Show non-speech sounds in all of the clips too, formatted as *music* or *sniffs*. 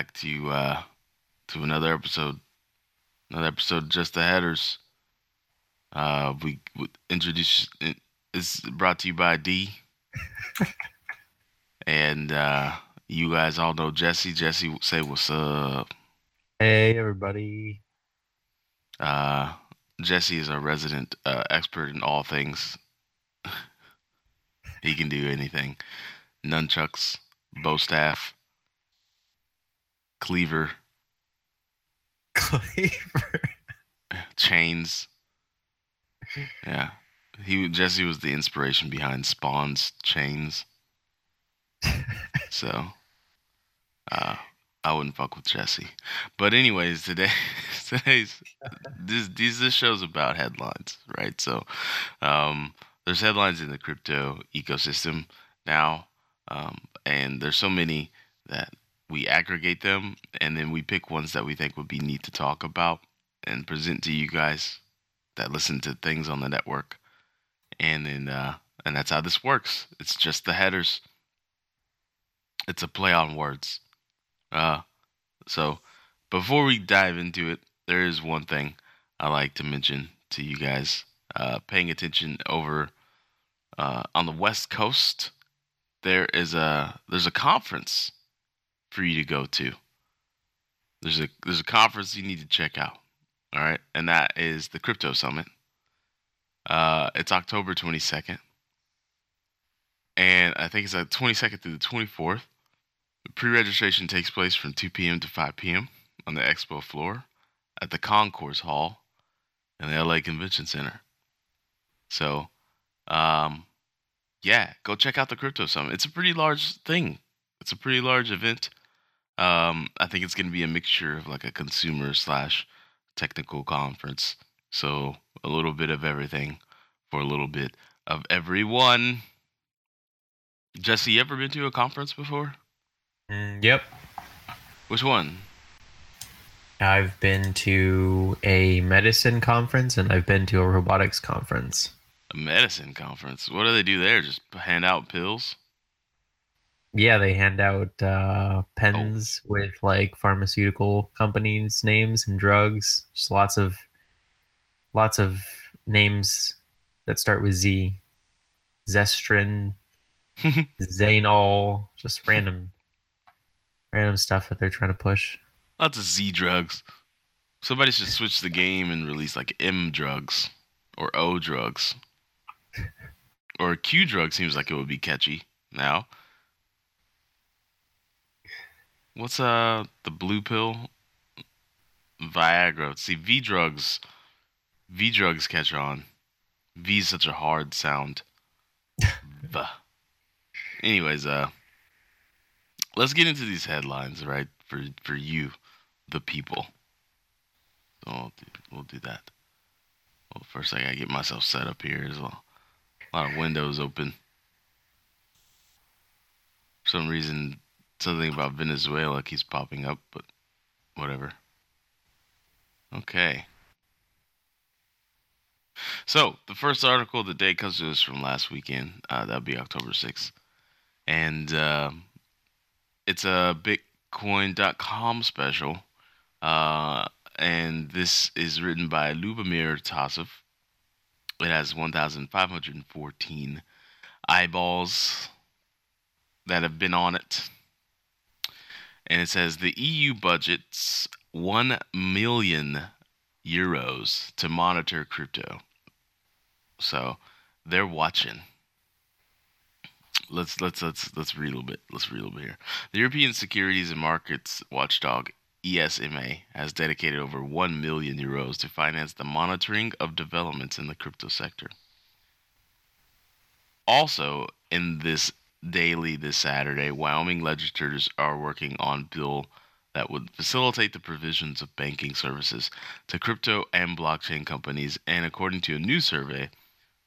Back to uh, to another episode. Another episode, of just the headers. Uh, we would introduce is brought to you by Dee, *laughs* and uh, you guys all know Jesse. Jesse, say what's up. Hey, everybody. Uh, Jesse is our resident uh, expert in all things. *laughs* he can do anything. Nunchucks, bow staff, cleaver, Cleaver. chains. Yeah, he Jesse was the inspiration behind Spawn's chains. So, uh, I wouldn't fuck with Jesse. But anyways, today, *laughs* today's this this this show's about headlines, right? So, um, there's headlines in the crypto ecosystem now, um, and there's so many that we aggregate them, and then we pick ones that we think would be neat to talk about and present to you guys that listen to things on the network, and then uh, and that's how this works. It's just the headers. It's a play on words. Uh, so before we dive into it, there is one thing I like to mention to you guys. Uh, paying attention over uh, on the West Coast, there is a there's a conference for you to go to. There's a there's a conference you need to check out. All right, and that is the Crypto Summit. Uh, it's October 22nd, and I think it's the 22nd through the 24th. The pre-registration takes place from 2 p.m. to 5 p.m. on the expo floor at the Concourse Hall in the LA Convention Center. So, um, yeah, go check out the Crypto Summit. It's a pretty large thing. It's a pretty large event. Um, I think it's going to be a mixture of like a consumer slash technical conference. So a little bit of everything for a little bit of everyone. Jesse, you ever been to a conference before? Mm, yep. Which one? I've been to a medicine conference and I've been to a robotics conference. A medicine conference. What do they do there? Just hand out pills? Yeah, they hand out uh, pens with like pharmaceutical companies' names and drugs. Just lots of lots of names that start with Z. Zestrin, *laughs* Zanol, just random random stuff that they're trying to push. Lots of Z drugs. Somebody should switch the game and release like M drugs or O drugs. Or Q drug seems like it would be catchy now. What's uh the blue pill? Viagra. See V drugs V drugs catch on. V is such a hard sound. *laughs* v. Anyways, uh let's get into these headlines, right? For for you, the people. So we'll do, we'll do that. Well, first I gotta get myself set up here as well. A lot of windows open. For some reason, something about Venezuela keeps popping up, but whatever. Okay. So, the first article of the day comes to us from last weekend. Uh, that'll be October 6th. And uh, it's a Bitcoin.com special. Uh, and this is written by Lubomir Tassev. It has 1,514 eyeballs that have been on it. And it says the EU budgets 1 million euros to monitor crypto. So they're watching. Let's let's let's let's read a little bit. Let's read a little bit here. The European Securities and Markets Watchdog ESMA has dedicated over 1 million euros to finance the monitoring of developments in the crypto sector. Also, in this daily this Saturday, Wyoming legislators are working on bill that would facilitate the provisions of banking services to crypto and blockchain companies. And according to a new survey,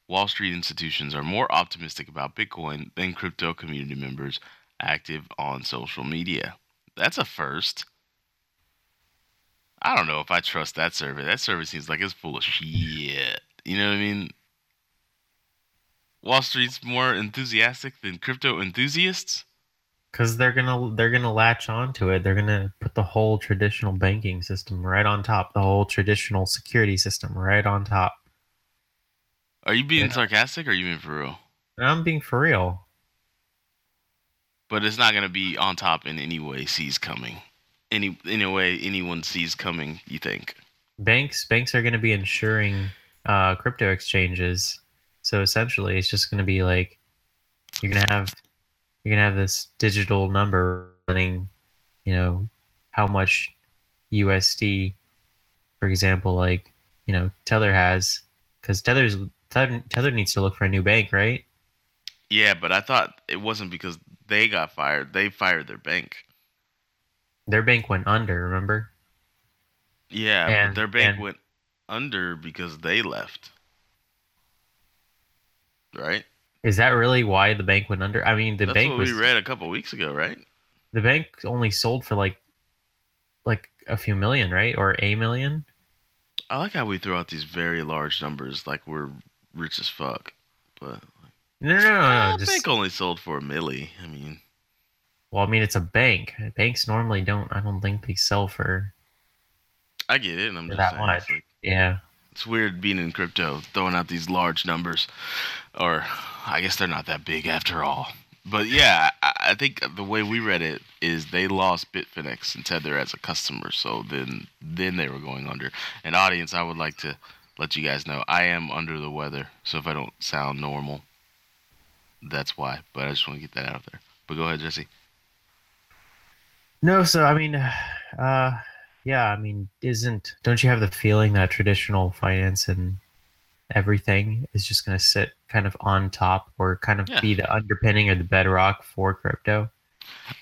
Wall Street institutions are more optimistic about Bitcoin than crypto community members active on social media. That's a first. I don't know if I trust that survey. That survey seems like it's full of shit. You know what I mean? Wall Street's more enthusiastic than crypto enthusiasts. Because they're gonna they're gonna latch onto it. They're gonna put the whole traditional banking system right on top, the whole traditional security system right on top. Are you being Yeah. sarcastic or are you being for real? I'm being for real. But it's not gonna be on top in any way sees coming. Any in a way anyone sees coming, you think. Banks banks are gonna be insuring uh, crypto exchanges. So essentially, it's just gonna be like you're gonna have you're gonna have this digital number running, you know, how much USD, for example, like you know Tether has, because Tether's Tether, Tether needs to look for a new bank, right? Yeah, but I thought it wasn't because they got fired. They fired their bank. Their bank went under. Remember? Yeah, And- but their bank and- went under because they left. Right? Is that really why the bank went under? I mean, the That's bank what was we read a couple weeks ago, right? the bank only sold for like like a few million, right? Or a million? I like how we throw out these very large numbers like we're rich as fuck. But No, no, no, no. Just think only sold for a milli. I mean, well, I mean, it's a bank. Banks normally don't. I don't think they sell for. I get it. I'm just That saying, it's, much. like, Yeah, it's weird being in crypto, throwing out these large numbers. Or I guess they're not that big after all. But yeah, I, I think the way we read it is they lost Bitfinex and Tether as a customer, so then then they were going under. And audience, I would like to let you guys know I am under the weather, so if I don't sound normal, that's why. But I just want to get that out there. But go ahead, Jesse. No, so I mean, uh, yeah, I mean, isn't don't you have the feeling that traditional finance and everything is just going to sit kind of on top or kind of Yeah. be the underpinning or the bedrock for crypto?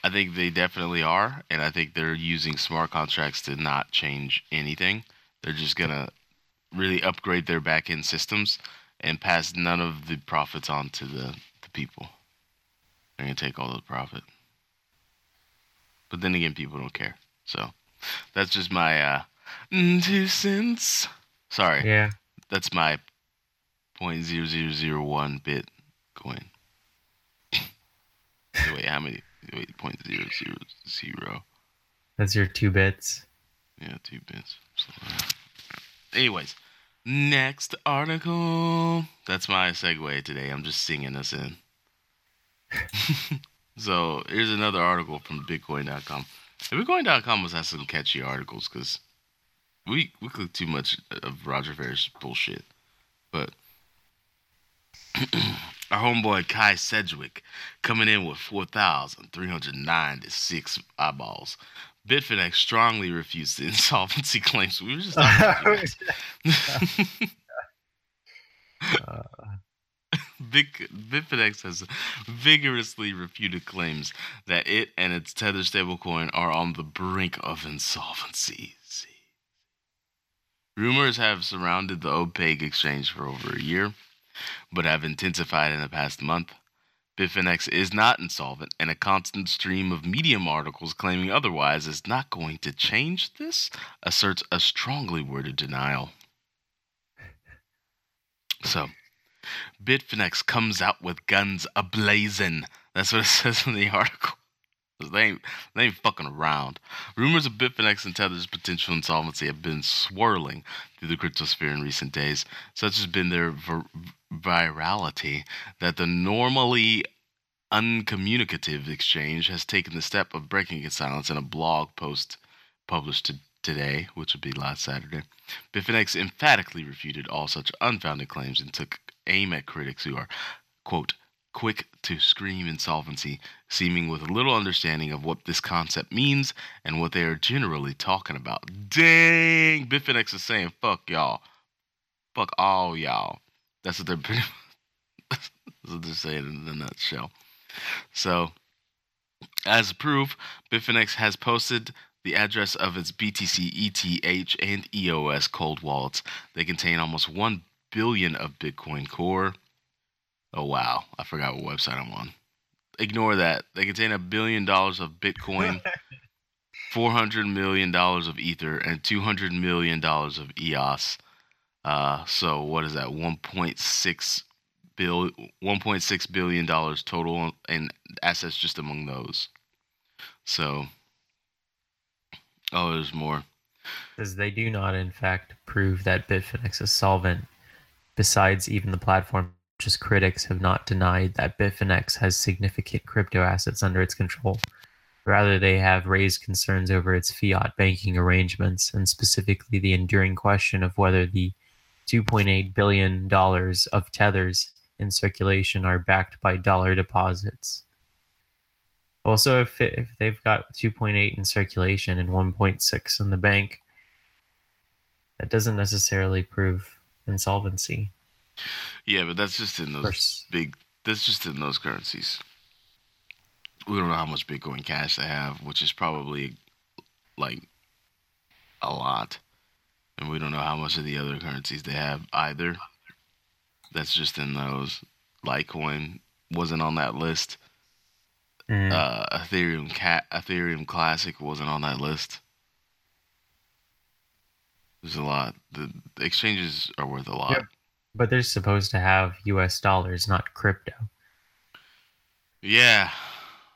I think they definitely are, and I think they're using smart contracts to not change anything. They're just gonna really upgrade their back end systems and pass none of the profits on to the, the people. They're gonna take all the profit. But then again, people don't care. So that's just my uh, two cents. Sorry, Yeah, that's my point zero zero zero one bit coin. *laughs* wait, how many? Wait, point zero zero zero. that's your two bits. Yeah, two bits. like. Anyways, next article. That's my segue today. I'm just singing us in. *laughs* so here's another article from Bitcoin.com. And Bitcoin.com was has some catchy articles because we we click too much of Roger Ver's bullshit. But our homeboy Kai Sedgwick coming in with 4,396 eyeballs. Bitfinex strongly refused the *laughs* insolvency claims. We were just talking about. *laughs* Big, Bitfinex has vigorously refuted claims that it and its Tether stablecoin are on the brink of insolvency. Rumors have surrounded the opaque exchange for over a year, but have intensified in the past month. Bitfinex is not insolvent, and a constant stream of Medium articles claiming otherwise is not going to change this, asserts a strongly worded denial. So, Bitfinex comes out with guns ablazing. That's what it *laughs* says in the article. They ain't, they ain't fucking around. Rumors of Bitfinex and Tether's potential insolvency have been swirling through the cryptosphere in recent days. Such has been their vir- virality that the normally uncommunicative exchange has taken the step of breaking its silence in a blog post published to today, which would be last Saturday. Bitfinex emphatically refuted all such unfounded claims and took aim at critics who are, quote, quick to scream insolvency, seeming with little understanding of what this concept means and what they are generally talking about. Dang, Bitfinex is saying, fuck y'all. Fuck all y'all. That's what they're pretty *laughs* That's what they're saying in a nutshell. So, as proof, Bitfinex has posted the address of its BTC, ETH, and EOS cold wallets. They contain almost 1 billion of Bitcoin Core. Oh, wow. I forgot what website I'm on. Ignore that. They contain a billion dollars of Bitcoin, *laughs* $400 million of Ether, and $200 million of EOS. Uh, so, what is that? 1.6 bill 1.6 billion dollars total in assets just among those. So, oh, there's more. Because they do not, in fact, prove that Bitfinex is solvent. Besides, even the platform, platform's critics have not denied that Bitfinex has significant crypto assets under its control. Rather, they have raised concerns over its fiat banking arrangements, and specifically the enduring question of whether the $2.8 billion of tethers in circulation are backed by dollar deposits. Also, if, it, if they've got 2.8 in circulation and 1.6 in the bank, that doesn't necessarily prove insolvency. Yeah, but that's just in those First. big. That's just in those currencies. We don't know how much Bitcoin Cash they have, which is probably like a lot, and we don't know how much of the other currencies they have either. That's just in those. Litecoin wasn't on that list. Mm. Uh, Ethereum Cat, Ethereum Classic wasn't on that list. There's a lot. The, the exchanges are worth a lot. Yep. But they're supposed to have US dollars, not crypto. Yeah.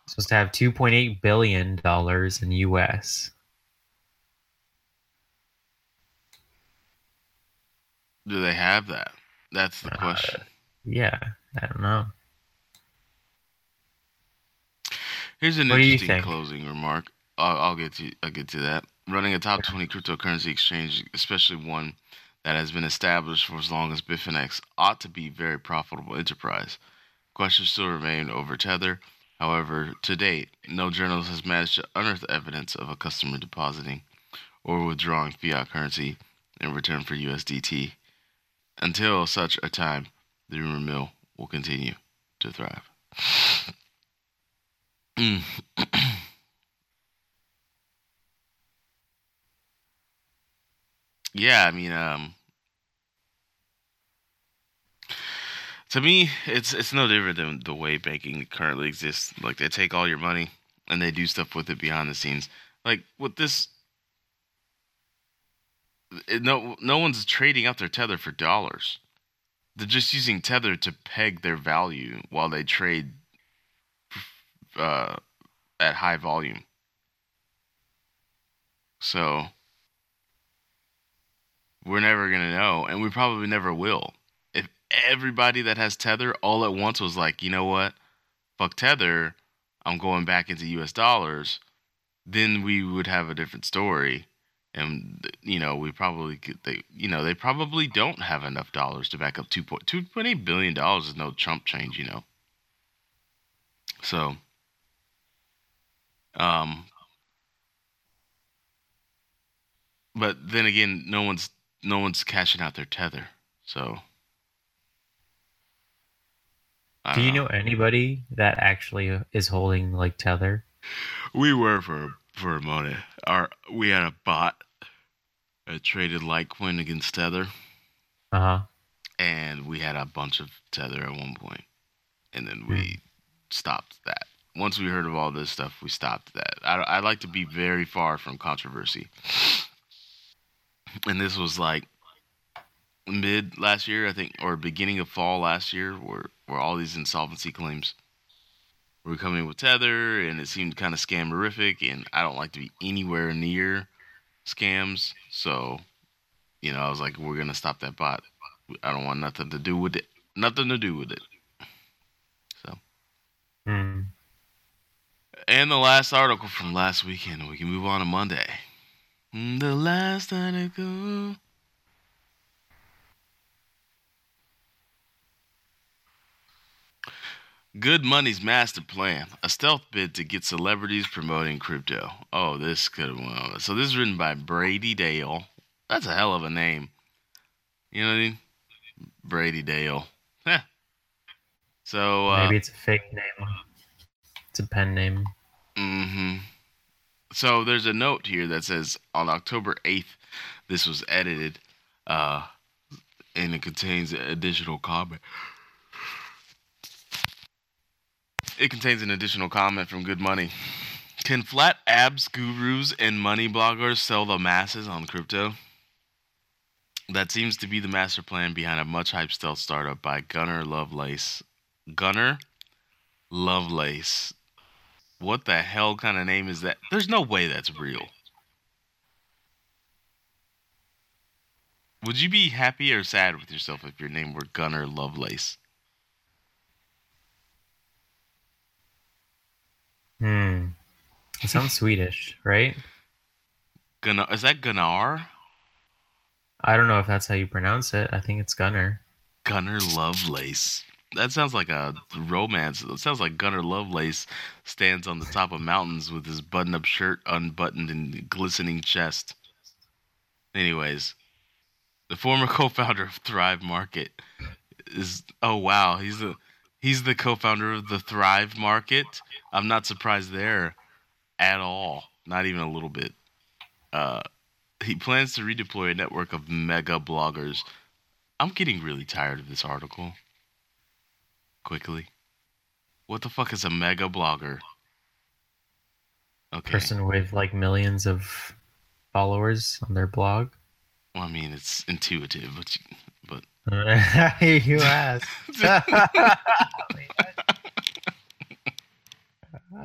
supposed to have 2.8 billion dollars in US. Do they have that? That's the Uh, question. Yeah, I don't know. Here's an what interesting closing remark. I'll, I'll get to I'll get to that. Running a top 20 cryptocurrency exchange, especially one that has been established for as long as Bitfinex, ought to be a very profitable enterprise. Questions still remain over Tether. However, to date, no journalist has managed to unearth evidence of a customer depositing or withdrawing fiat currency in return for USDT. Until such a time, the rumor mill will continue to thrive. *clears throat* Yeah, I mean, um, to me, it's it's no different than the way banking currently exists. Like they take all your money and they do stuff with it behind the scenes. Like with this, no no one's trading out their tether for dollars. They're just using tether to peg their value while they trade uh, at high volume. So we're never gonna know, and we probably never will. If everybody that has Tether all at once was like, you know what, fuck Tether, I'm going back into U.S. dollars, then we would have a different story. And you know, we probably could, they, you know, they probably don't have enough dollars to back up two point two point eight billion dollars is no Trump change, you know. So, um, but then again, no one's no one's cashing out their tether. So, Do you don't know anybody that actually is holding like Tether? We were for for a moment. Our we had a bot that traded Litecoin against Tether, Uh huh. and we had a bunch of Tether at one point, and then we stopped that. Once we heard of all this stuff, we stopped that. I, I like to be very far from controversy, and this was like mid last year, I think, or beginning of fall last year, where where all these insolvency claims were coming with Tether, and it seemed kind of scammerific, and I don't like to be anywhere near scams, so you know, I was like, we're gonna stop that bot. I don't want nothing to do with it. Nothing to do with it. So, Hmm. and the last article from last weekend, we can move on to Monday. Mm, The last article. Good Money's master plan, a stealth bid to get celebrities promoting crypto. Oh, this could have went. So this is written by Brady Dale. That's a hell of a name. You know what I mean? Brady Dale. *laughs* Heh. So uh, Maybe it's a fake name. It's a pen name. Mm hmm So there's a note here that says on October 8th, this was edited, uh, and it contains additional comment. It contains an additional comment from Good Money. Can flat abs gurus and money bloggers sell the masses on crypto? That seems to be the master plan behind a much hyped stealth startup by Gunnar Lovelace. Gunnar Lovelace. What the hell kind of name is that? There's no way that's real. Would you be happy or sad with yourself if your name were Gunnar Lovelace? Hmm. It sounds Swedish, right? Gunnar is that Gunnar? I don't know if that's how you pronounce it. I think it's Gunnar. Gunnar Lovelace. That sounds like a romance. It sounds like Gunnar Lovelace stands on the top of mountains with his button-up shirt unbuttoned and glistening chest. Anyways, the former *laughs* co-founder of Thrive Market is oh wow, he's the he's the co-founder of the Thrive Market. I'm not surprised there at all. Not even a little bit. Uh he plans to redeploy a network of mega bloggers. I'm getting really tired of this article. Quickly. What the fuck is a mega blogger? Okay. Person with like millions of followers on their blog. Well, I mean, it's intuitive, but you, but *laughs* you asked. *laughs*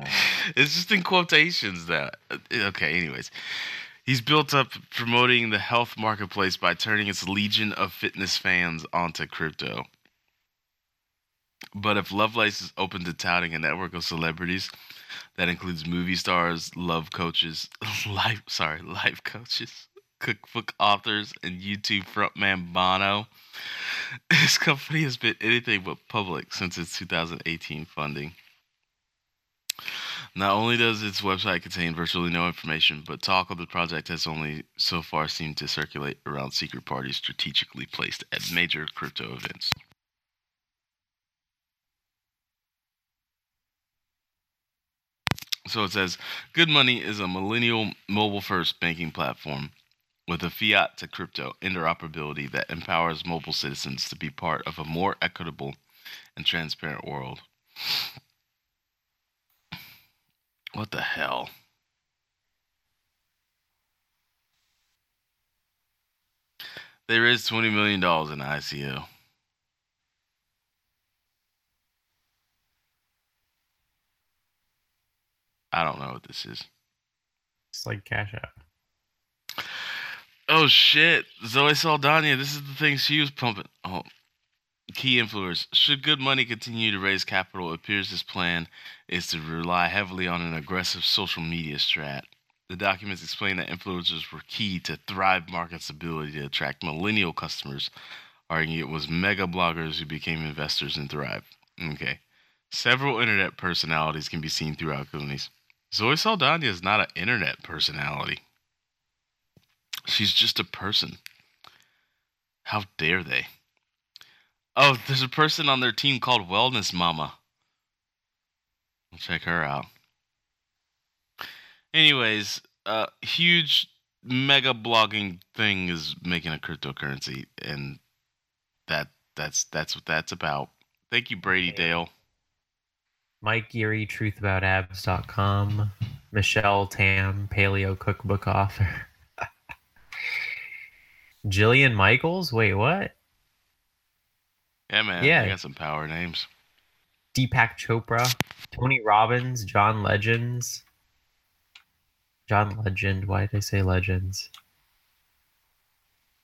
*laughs* it's just in quotations that okay anyways. He's built up promoting the health marketplace by turning its legion of fitness fans onto crypto. But if lovelace is open to touting a network of celebrities that includes movie stars love coaches life sorry life coaches cookbook authors and U2 frontman bono. *laughs* His company has been anything but public since its 2018 funding. Not only does its website contain virtually no information, but talk of the project has only so far seemed to circulate around secret parties strategically placed at major crypto events. So it says Good Money is a millennial mobile first banking platform with a fiat to crypto interoperability that empowers mobile citizens to be part of a more equitable and transparent world. What the hell? They raised twenty million dollars in ICO. I don't know what this is. It's like Cash App. Oh shit, Zoe Saldana. This is the thing she was pumping. Oh, key influencers. Should good money continue to raise capital, it appears this plan is to rely heavily on an aggressive social media strat. The documents explain that influencers were key to Thrive Market's ability to attract millennial customers, arguing it was mega bloggers who became investors in Thrive. Okay. Several internet personalities can be seen throughout companies. Zoe Saldana is not an internet personality. She's just a person. How dare they? Oh, there's a person on their team called Wellness Mama. We'll check her out. Anyways, uh huge mega blogging thing is making a cryptocurrency and that that's that's what that's about. Thank you, Brady Dale. Mike Geary, truthaboutabs.com. Michelle Tam, paleo cookbook author. Jillian Michaels? Wait, what? Yeah, man. Yeah. I got some power names. Deepak Chopra, Tony Robbins, John Legends. John Legend. Why did I say Legends?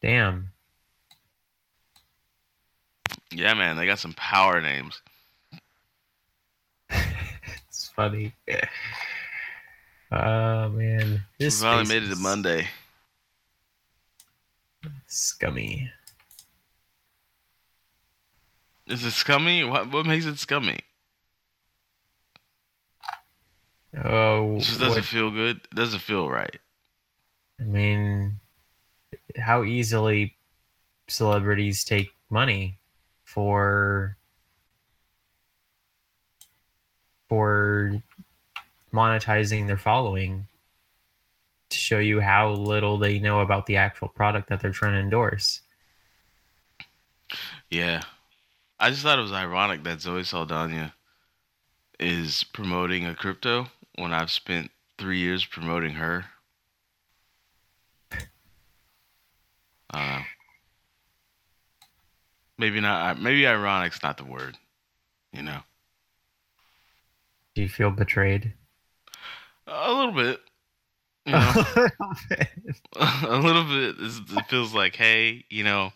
Damn. Yeah, man. They got some power names. *laughs* it's funny. Oh *laughs* man, We this finally space made it to Monday. Scummy. Is it scummy? What what makes it scummy? Oh, It just doesn't what- feel good. It doesn't feel right. I mean, how easily celebrities take money for for monetizing their following to show you how little they know about the actual product that they're trying to endorse. Yeah. I just thought it was ironic that Zoe Saldana is promoting a crypto when I've spent three years promoting her. I. Maybe not. Maybe ironic's not the word. You know, Do you feel betrayed? a little bit. You know, *laughs* A little bit. *laughs* a little bit. It feels like, hey, you know,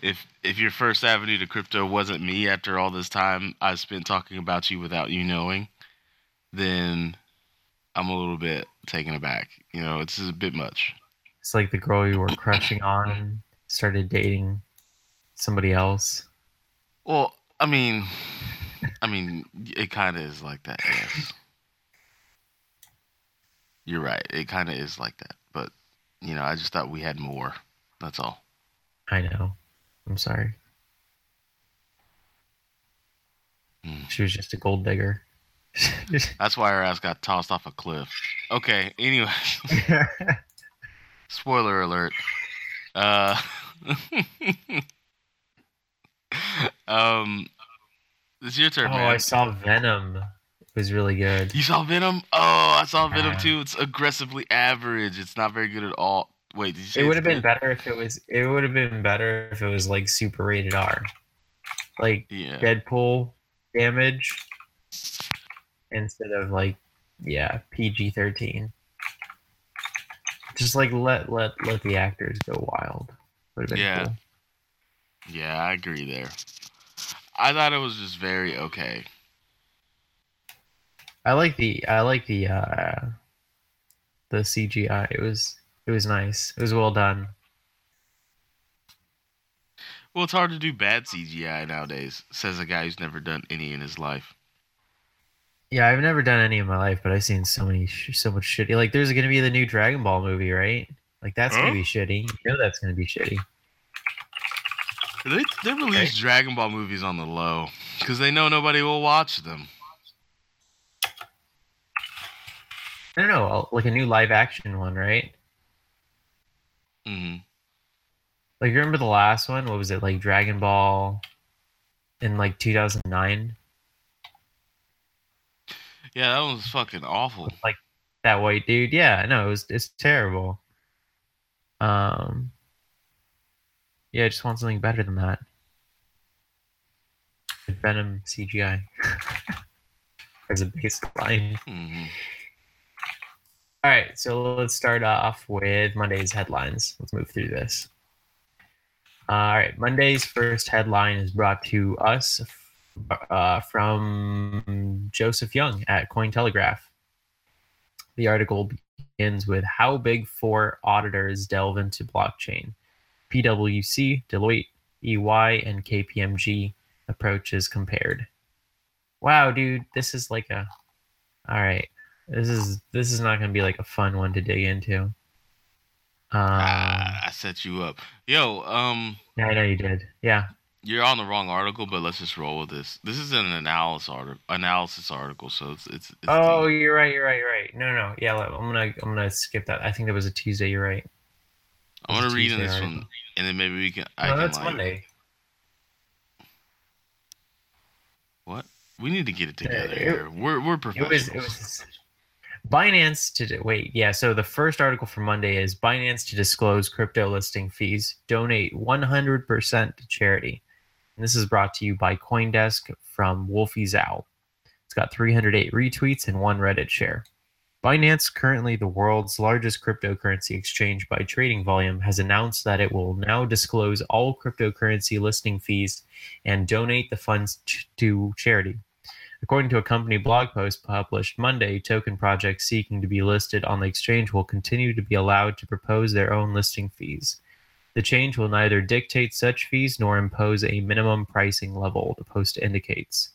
if if your first avenue to crypto wasn't me after all this time I spent talking about you without you knowing, then I'm a little bit taken aback. You know, it's a bit much. It's like the girl you were crushing on started dating somebody else. Well, I mean, I mean, it kind of is like that. Yes. You're right. It kind of is like that. But you know, I just thought we had more. That's all. I know. I'm sorry. Hmm. She was just a gold digger. *laughs* That's why her ass got tossed off a cliff. Okay. Anyway, *laughs* spoiler alert. Uh, *laughs* um, it's your turn, oh, man. I saw Venom. Was really good. You saw Venom? Oh, I saw Venom Yeah. too. It's aggressively average. It's not very good at all. Wait, did you say It would have been better if it was. It would have been better if it was like super rated R, like Yeah. Deadpool damage, instead of like yeah PG thirteen. Just like let let let the actors go wild. Would have been Yeah. cool. Yeah, I agree there. I thought it was just very okay. I like the I like the uh the CGI. It was it was nice. It was well done. Well, it's hard to do bad CGI nowadays, says a guy who's never done any in his life. Yeah, I've never done any in my life, but I've seen so many sh- so much shitty. Like there's going to be the new Dragon Ball movie, right? Like that's going to be shitty. You know that's going to be shitty. They, they release Dragon Ball movies on the low because they know nobody will watch them. I don't know, like a new live action one, right? hmm Like remember the last one? What was it? Like Dragon Ball in like 2009? Yeah, that was fucking awful. Like that white dude. Yeah, no, it was it's terrible. Um Yeah, I just want something better than that. Venom CGI. *laughs* As a baseline. hmm All right, so let's start off with Monday's headlines. Let's move through this. All right, Monday's first headline is brought to us uh, from Joseph Young at Cointelegraph. The article begins with How Big Four auditors delve into blockchain. PwC, Deloitte, EY, and KPMG approaches compared. Wow, dude, this is like a. All right, this is this is not going to be like a fun one to dig into. Um, Ah, I set you up. Yo, um, yeah, I know you did. Yeah, you're on the wrong article, but let's just roll with this. This is an analysis article, analysis article, so it's it's. it's Oh, deep. you're right. You're right. You're right. No, no. Yeah, I'm gonna I'm gonna skip that. I think that was a Tuesday. You're right. I'm gonna read in this article. one, and then maybe we can. I no, can that's like, Monday. What? We need to get it together it- here. We're we're It professionals. was. It was. Binance to wait. Yeah. So the first article for Monday is Binance to disclose crypto listing fees. Donate 100% to charity. And this is brought to you by CoinDesk from Wolfie Zhao. It's got 308 retweets and one Reddit share. Binance, currently the world's largest cryptocurrency exchange by trading volume, has announced that it will now disclose all cryptocurrency listing fees and donate the funds to charity. According to a company blog post published Monday, token projects seeking to be listed on the exchange will continue to be allowed to propose their own listing fees. The change will neither dictate such fees nor impose a minimum pricing level, the post indicates.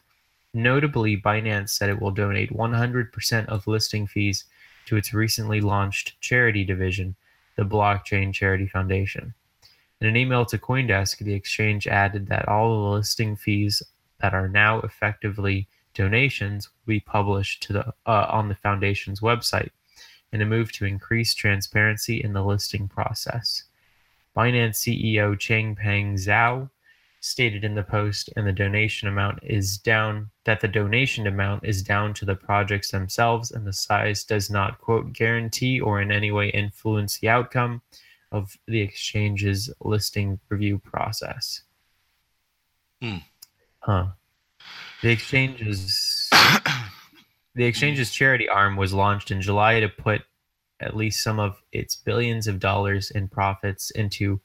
Notably, Binance said it will donate 100% of listing fees to its recently launched charity division, the Blockchain Charity Foundation. In an email to Coindesk, the exchange added that all the listing fees that are now effectively donations will be published to the uh, on the foundation's website in a move to increase transparency in the listing process. Binance CEO Changpeng Zhao stated in the post and the donation amount is down that the donation amount is down to the projects themselves and the size does not quote guarantee or in any way influence the outcome of the exchange's listing review process. Hmm. Huh. The exchange's the exchange's charity arm was launched in July to put at least some of its billions of dollars in profits into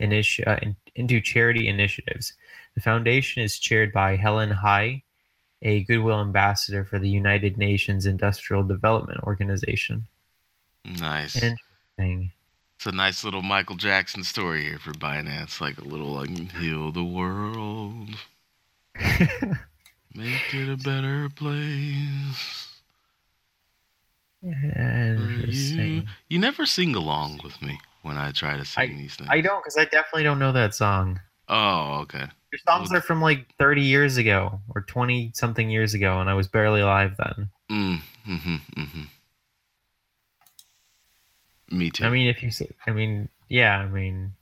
initi- uh, in, into charity initiatives. The foundation is chaired by Helen Hai, a goodwill ambassador for the United Nations Industrial Development Organization. Nice. Interesting. It's a nice little Michael Jackson story here for Binance, like a little like heal the world, *laughs* make it a better place. for You. You never sing along with me when I try to sing these things. I don't, because I definitely don't know that song. Oh, okay. Your songs are from like 30 years ago or 20 something years ago, and I was barely alive then. Mm, mm-hmm, mm-hmm. Me too. I mean, if you say, I mean, yeah, I mean,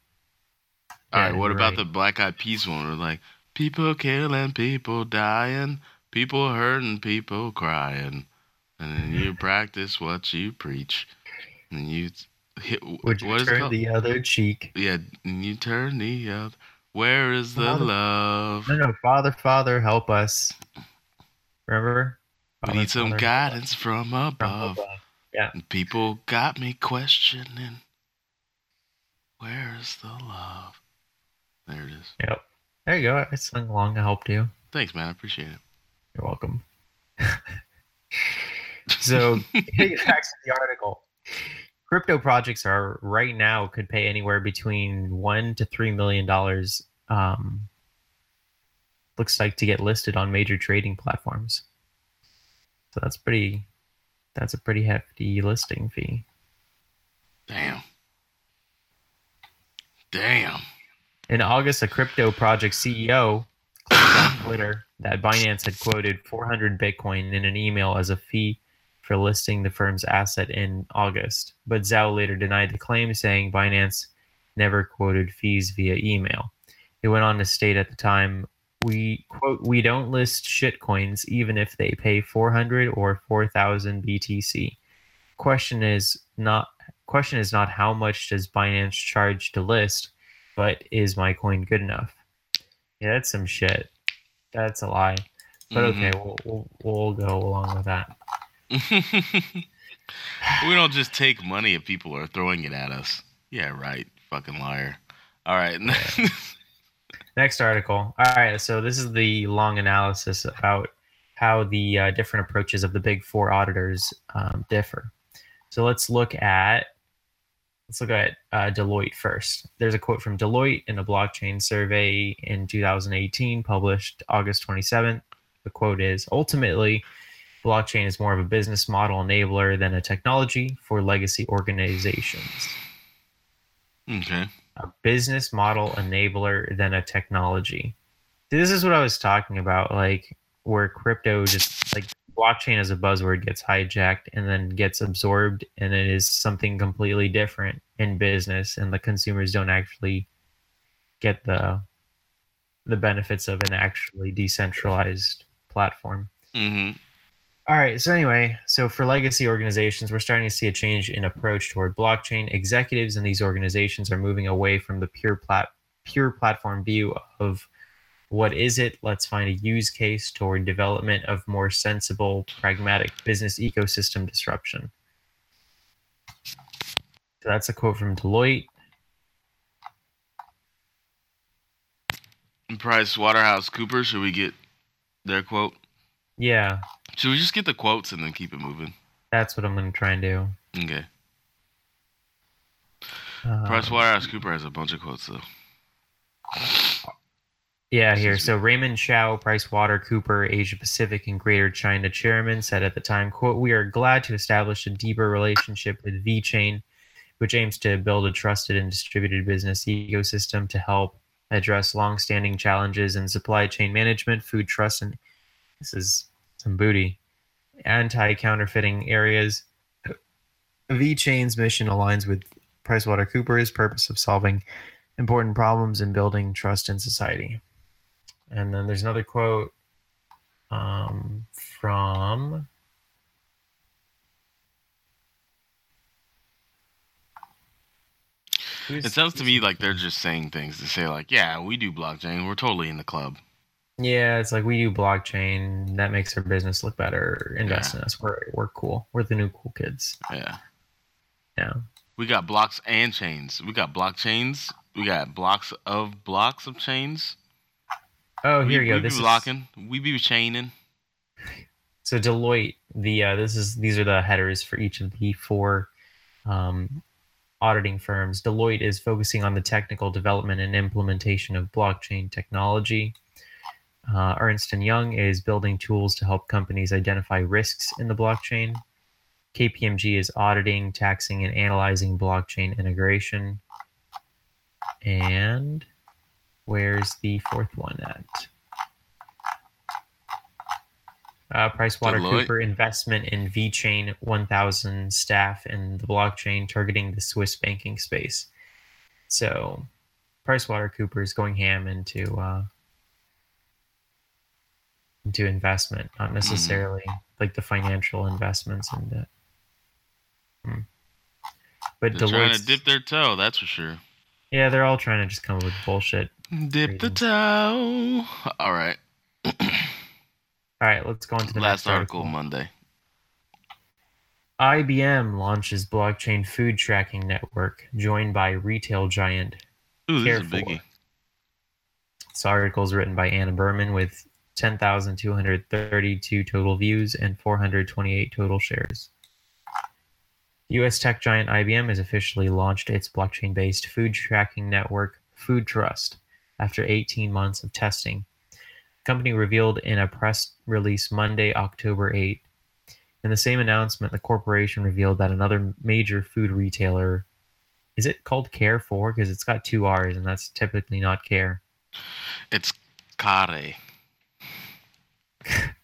All yeah, right, what about right. the Black Eyed Peas one? Where like people killing, people dying, people hurting, people crying, and then you *laughs* practice what you preach, and you hit. Would you what is turn called? the other cheek? Yeah, and you turn the other. Where is the Father- love? No, no, Father, Father, help us. Remember? We need some Father, guidance from from above. above. Yeah. And people got me questioning. Where's the love? There it is. Yep. There you go. I sung along. I helped you. Thanks, man. I appreciate it. You're welcome. *laughs* so, getting back to the article, crypto projects are right now could pay anywhere between one to three million dollars. Um, looks like to get listed on major trading platforms. So that's pretty. That's a pretty hefty listing fee. Damn. Damn. In August, a crypto project CEO claimed on Twitter that Binance had quoted 400 Bitcoin in an email as a fee for listing the firm's asset in August. But Zhao later denied the claim, saying Binance never quoted fees via email. It went on to state at the time, we quote, we don't list shitcoins even if they pay 400 or 4,000 BTC. Question is not question is not how much does Binance charge to list, but is my coin good enough? Yeah, that's some shit. That's a lie. But Mhm. okay, we'll, we'll we'll go along with that. *laughs* we don't just take money if people are throwing it at us. Yeah, right. Fucking liar. All right. *laughs* Next article. All right, so this is the long analysis about how the uh, different approaches of the big four auditors um, differ. So let's look at let's look at uh, Deloitte first. There's a quote from Deloitte in a blockchain survey in 2018, published August 27th. The quote is: Ultimately, blockchain is more of a business model enabler than a technology for legacy organizations okay. a business model enabler than a technology. This is what I was talking about, like where crypto just like blockchain as a buzzword gets hijacked and then gets absorbed and it is something completely different in business and the consumers don't actually get the the benefits of an actually decentralized platform. Mm-hmm. All right. So anyway, so for legacy organizations, we're starting to see a change in approach toward blockchain. Executives in these organizations are moving away from the pure plat pure platform view of what is it? Let's find a use case toward development of more sensible, pragmatic business ecosystem disruption. So that's a quote from Deloitte. Price Waterhouse Cooper. Should we get their quote? Yeah, Should we just get the quotes and then keep it moving? that's what I'm going to try and do. Okay. Um, Price Waterhouse Cooper has a bunch of quotes though. Yeah, here. So Raymond Chow, Price Water Cooper, Asia Pacific and Greater China chairman said at the time, quote, We are glad to establish a deeper relationship with VeChain, which aims to build a trusted and distributed business ecosystem to help address longstanding challenges in supply chain management, food trust, and this is some booty, anti-counterfeiting areas. VeChain's mission aligns with PricewaterhouseCoopers' purpose of solving important problems and building trust in society. And then there's another quote um, from Who's- It sounds to me like they're just saying things to say like, yeah, we do blockchain. We're totally in the club. Yeah, it's like we do blockchain. That makes our business look better. Invest Yeah. in us. We're we're cool. We're the new cool kids. Yeah. Yeah. We got blocks and chains. We got blockchains. We got blocks of blocks of chains. Oh, here we, you go. We This be is blocking. We be chaining. so Deloitte. The uh, this is these are the headers for each of the four um, auditing firms. Deloitte is focusing on the technical development and implementation of blockchain technology. Uh, Ernst and Young is building tools to help companies identify risks in the blockchain. KPMG is auditing, taxing, and analyzing blockchain integration. And where's the fourth one at? Uh, PricewaterhouseCooper investment in VeChain 1000 staff in the blockchain targeting the Swiss banking space. So, PricewaterhouseCooper is going ham into uh, into investment, not necessarily like the financial investments in it. Hmm. But They're trying to dip their toe. That's for sure. yeah, they're all trying to just come up with bullshit. Dip the toe. All right. All right, let's go on to the Last next article Monday. IBM launches blockchain food tracking network joined by retail giant. Ooh, this is a biggie. This article is written by Anna Berman with 10,232 total views and 428 total shares. US tech giant IBM has officially launched its blockchain based food tracking network, Food Trust, after 18 months of testing. The company revealed in a press release Monday, October 8. In the same announcement, the corporation revealed that another major food retailer is it called Care4? Because it's got two R's, and that's typically not Care. It's Kare. *laughs*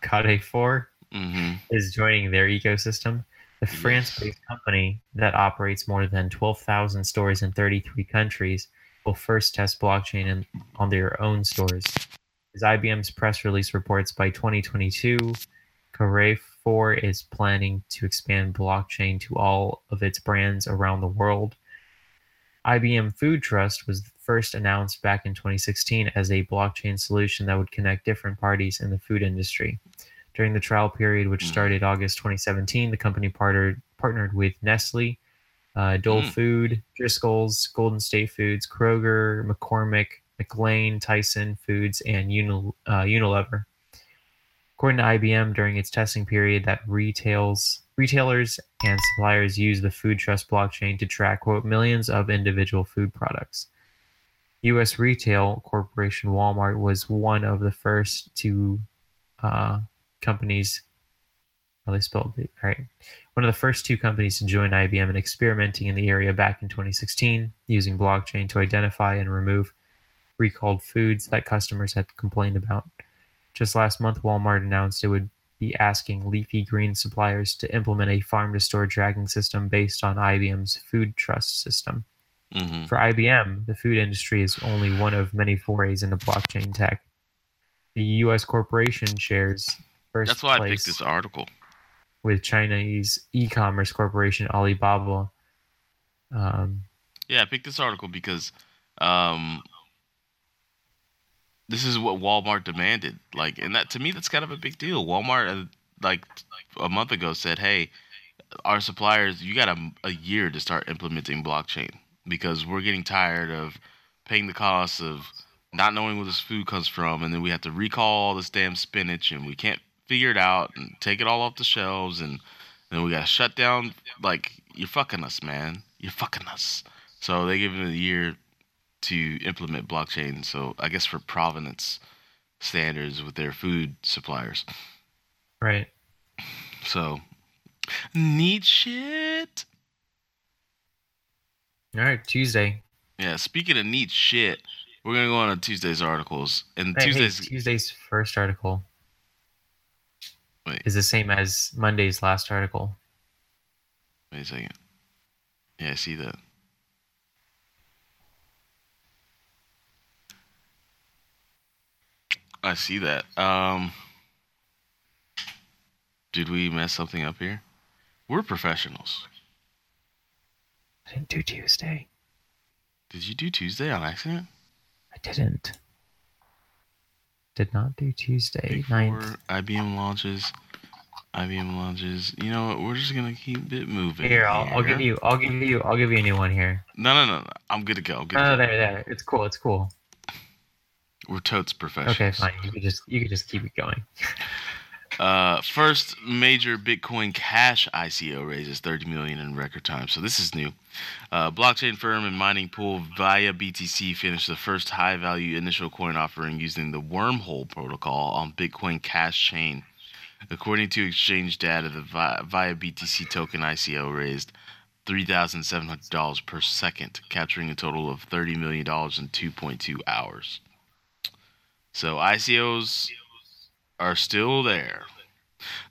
Carrefour Mm-hmm. is joining their ecosystem. The Yes. France-based company that operates more than 12,000 stores in 33 countries will first test blockchain in, on their own stores. As IBM's press release reports, by 2022, Carrefour is planning to expand blockchain to all of its brands around the world. IBM Food Trust was first announced back in 2016 as a blockchain solution that would connect different parties in the food industry. During the trial period, which Mhm. started August 2017, the company partnered partnered with Nestle, uh, Dole Mm. Food, Driscoll's, Golden State Foods, Kroger, McCormick, McLane, Tyson Foods, and Unil- uh, Unilever. According to IBM, during its testing period, that retails retailers and suppliers use the Food Trust blockchain to track quote millions of individual food products. U.S. retail corporation Walmart was one of the first two uh, companies. Well, they spelled it right. One of the first two companies to join IBM in experimenting in the area back in 2016, using blockchain to identify and remove recalled foods that customers had complained about. Just last month, Walmart announced it would be asking leafy green suppliers to implement a farm to store tracking system based on IBM's Food Trust system. Mm-hmm. For IBM, the food industry is only one of many forays into blockchain tech. The U.S. corporation shares first That's why I picked this article. With Chinese e-commerce corporation Alibaba. Um, Yeah, I picked this article because um, this is what Walmart demanded. Like, and that to me, that's kind of a big deal. Walmart, uh, like a month ago, said, "Hey, our suppliers, you got a, a year to start implementing blockchain because we're getting tired of paying the costs of not knowing where this food comes from, and then we have to recall all this damn spinach, and we can't figure it out and take it all off the shelves, and then we got shut down. Like, you're fucking us, man. You're fucking us." So they give them a year to implement blockchain. So I guess for provenance standards with their food suppliers. Right. So neat shit. All right, Tuesday. Yeah, speaking of neat shit, we're gonna go on to Tuesday's articles. And Hey, hey, Tuesday's Tuesday's first article Wait. is the same as Monday's last article. wait a second. Yeah, I see that. I see that. Um Did we mess something up here? We're professionals. I didn't do Tuesday. Did you do Tuesday on accident? I didn't. Did not do Tuesday. Ninth. IBM launches. IBM launches. You know what? We're just gonna keep it moving. Here, I'll, I'll give you. I'll give you. I'll give you a new one here. No, no, no, no. I'm good to go. Good to Oh, there, there. It's cool. It's cool. We're totes professionals. Okay, fine. You could just. You could just keep it going. *laughs* Uh, first major Bitcoin Cash ICO raises 30 million in record time. So this is new. Uh, blockchain firm and mining pool ViaBTC finished the first high-value initial coin offering using the Wormhole protocol on Bitcoin Cash chain. According to exchange data, the Vi- ViaBTC token ICO raised $3,700 per second, capturing a total of $30 million in 2.2 hours. So ICOs are still there.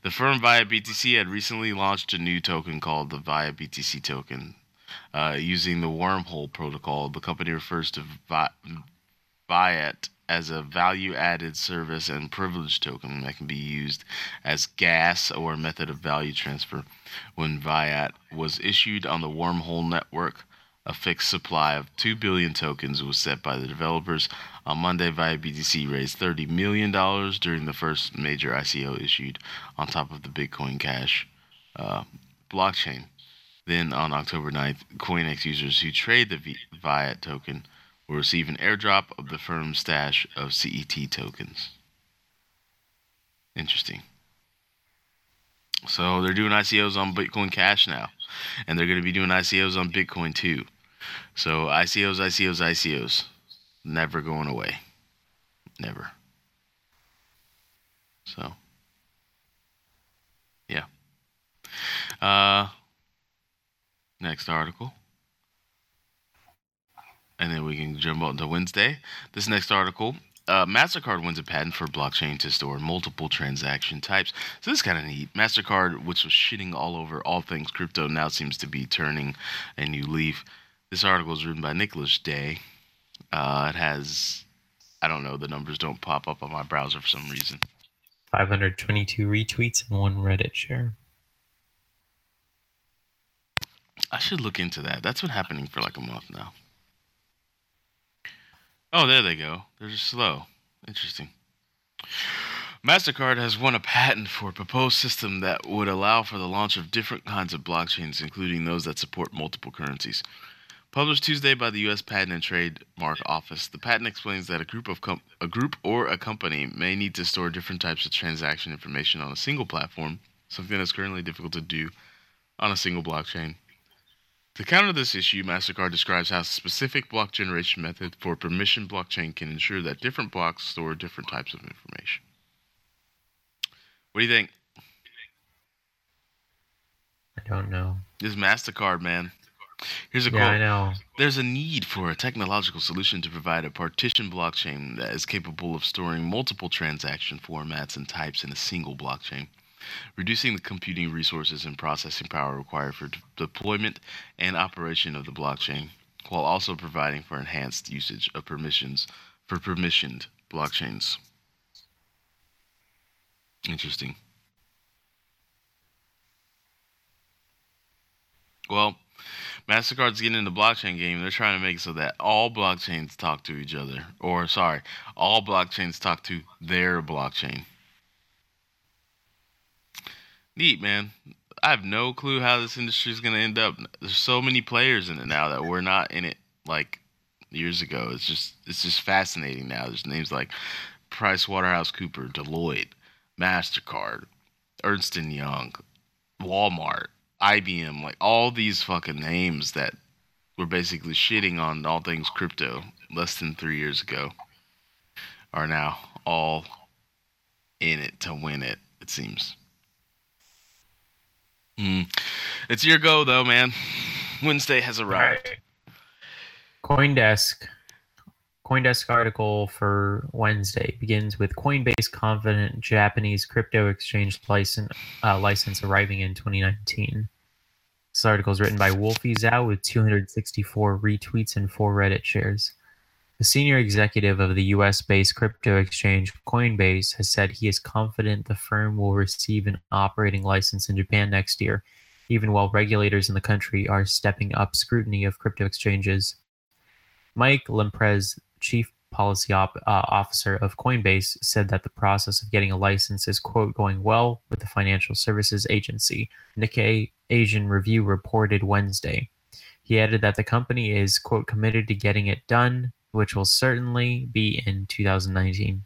The firm ViaBTC had recently launched a new token called the ViaBTC token. Uh, using the Wormhole protocol, the company refers to Vi- Viat as a value added service and privilege token that can be used as gas or a method of value transfer. When Viat was issued on the Wormhole network, a fixed supply of 2 billion tokens was set by the developers. On Monday, ViaBTC raised $30 million during the first major ICO issued on top of the Bitcoin Cash uh, blockchain. Then on October 9th, CoinEx users who trade the v- Viat token will receive an airdrop of the firm's stash of CET tokens. Interesting. So they're doing ICOs on Bitcoin Cash now, and they're going to be doing ICOs on Bitcoin too. So ICOs, ICOs, ICOs, never going away, never. So, yeah. Uh, next article, and then we can jump on to Wednesday. This next article uh, MasterCard wins a patent for blockchain to store multiple transaction types. So this is kind of neat. MasterCard, which was shitting all over all things crypto, now seems to be turning a new leaf. This article is written by Nicholas Day. Uh, it has, I don't know, the numbers don't pop up on my browser for some reason. 522 retweets and one Reddit share. I should look into that. That's been happening for like a month now. Oh, there they go. They're just slow. Interesting. MasterCard has won a patent for a proposed system that would allow for the launch of different kinds of blockchains, including those that support multiple currencies. Published Tuesday by the U.S. Patent and Trademark Office, the patent explains that a group of com- a group or a company may need to store different types of transaction information on a single platform, something that's currently difficult to do on a single blockchain. To counter this issue, MasterCard describes how a specific block generation method for permission blockchain can ensure that different blocks store different types of information. What do you think? I don't know. This is MasterCard, man. Here's a Yeah, I know. There's a need for a technological solution to provide a partition blockchain that is capable of storing multiple transaction formats and types in a single blockchain, reducing the computing resources and processing power required for de- deployment and operation of the blockchain, while also providing for enhanced usage of permissions for permissioned blockchains. Interesting. Well, MasterCard's getting in the blockchain game. They're trying to make so that all blockchains talk to each other. Or, sorry, all blockchains talk to their blockchain. Neat, man. I have no clue how this industry is going to end up. There's so many players in it now that we're not in it like years ago. It's just it's just fascinating now. There's names like Price Waterhouse Cooper, Deloitte, MasterCard, Ernst and Young, Walmart, IBM, like all these fucking names that were basically shitting on all things crypto less than three years ago are now all in it to win it, it seems. Mm. It's your go, though, man. Wednesday has arrived. CoinDesk. CoinDesk article for Wednesday begins with Coinbase confident Japanese crypto exchange license, uh, license arriving in 2019. This article is written by Wolfie Zhao with 264 retweets and four Reddit shares. The senior executive of the US based crypto exchange Coinbase has said he is confident the firm will receive an operating license in Japan next year, even while regulators in the country are stepping up scrutiny of crypto exchanges. Mike Lempres, chief policy op- uh, officer of Coinbase, said that the process of getting a license is, quote, going well with the financial services agency. Nikkei Asian Review reported Wednesday. He added that the company is, quote, committed to getting it done, which will certainly be in 2019.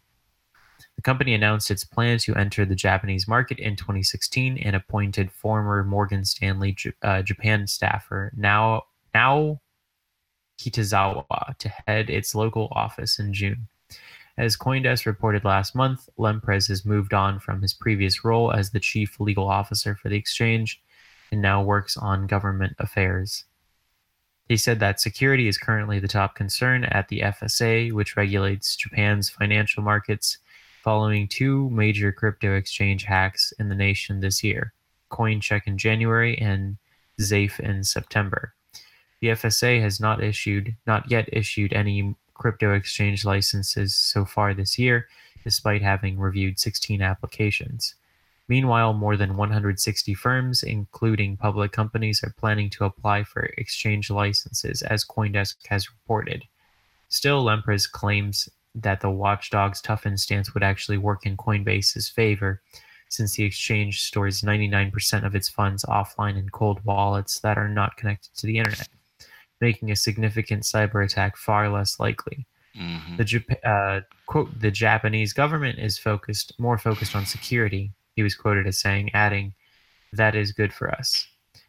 The company announced its plan to enter the Japanese market in 2016 and appointed former Morgan Stanley uh, Japan staffer Nao Nao Kitazawa to head its local office in June. As Coindesk reported last month, Lempres has moved on from his previous role as the chief legal officer for the exchange and now works on government affairs. He said that security is currently the top concern at the FSA, which regulates Japan's financial markets, following two major crypto exchange hacks in the nation this year CoinCheck in January and Zaif in September. The FSA has not issued, not yet issued any crypto exchange licenses so far this year, despite having reviewed 16 applications. Meanwhile, more than 160 firms, including public companies, are planning to apply for exchange licenses, as Coindesk has reported. Still, Lempres claims that the watchdog's toughened stance would actually work in Coinbase's favor, since the exchange stores 99% of its funds offline in cold wallets that are not connected to the internet, making a significant cyber attack far less likely. Mm-hmm. The Jap- uh, quote: "The Japanese government is focused more focused on security." He was quoted as saying, adding, "That is good for us."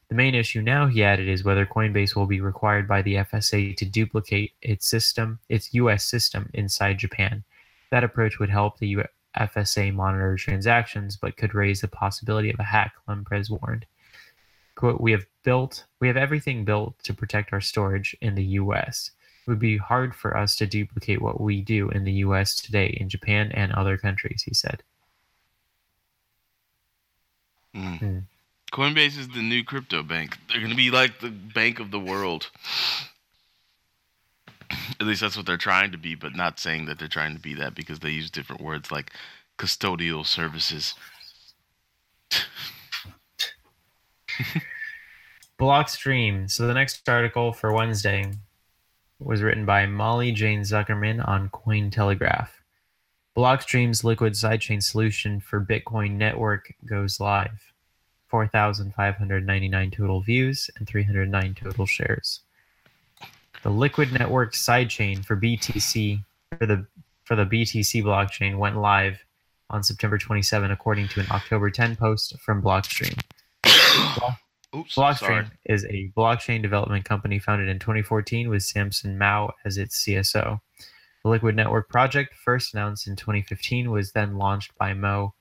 The main issue now, he added, is whether Coinbase will be required by the FSA to duplicate its system, its U.S. system inside Japan. That approach would help the U- FSA monitor transactions, but could raise the possibility of a hack. Lempres warned. "Quote: We have built, we have everything built to protect our storage in the U.S." It would be hard for us to duplicate what we do in the US today in Japan and other countries, he said. Mm. Mm. Coinbase is the new crypto bank. They're going to be like the bank of the world. At least that's what they're trying to be, but not saying that they're trying to be that because they use different words like custodial services. *laughs* Blockstream. So the next article for Wednesday was written by Molly Jane Zuckerman on Cointelegraph. Blockstream's liquid sidechain solution for Bitcoin network goes live. 4,599 total views and 309 total shares. The Liquid Network sidechain for BTC for the for the BTC blockchain went live on September 27, according to an October 10 post from Blockstream. *coughs* Oops, Blockstream sorry. is a blockchain development company founded in 2014 with Samson Mow as its CSO. The Liquid Network project, first announced in 2015, was then launched by Mow,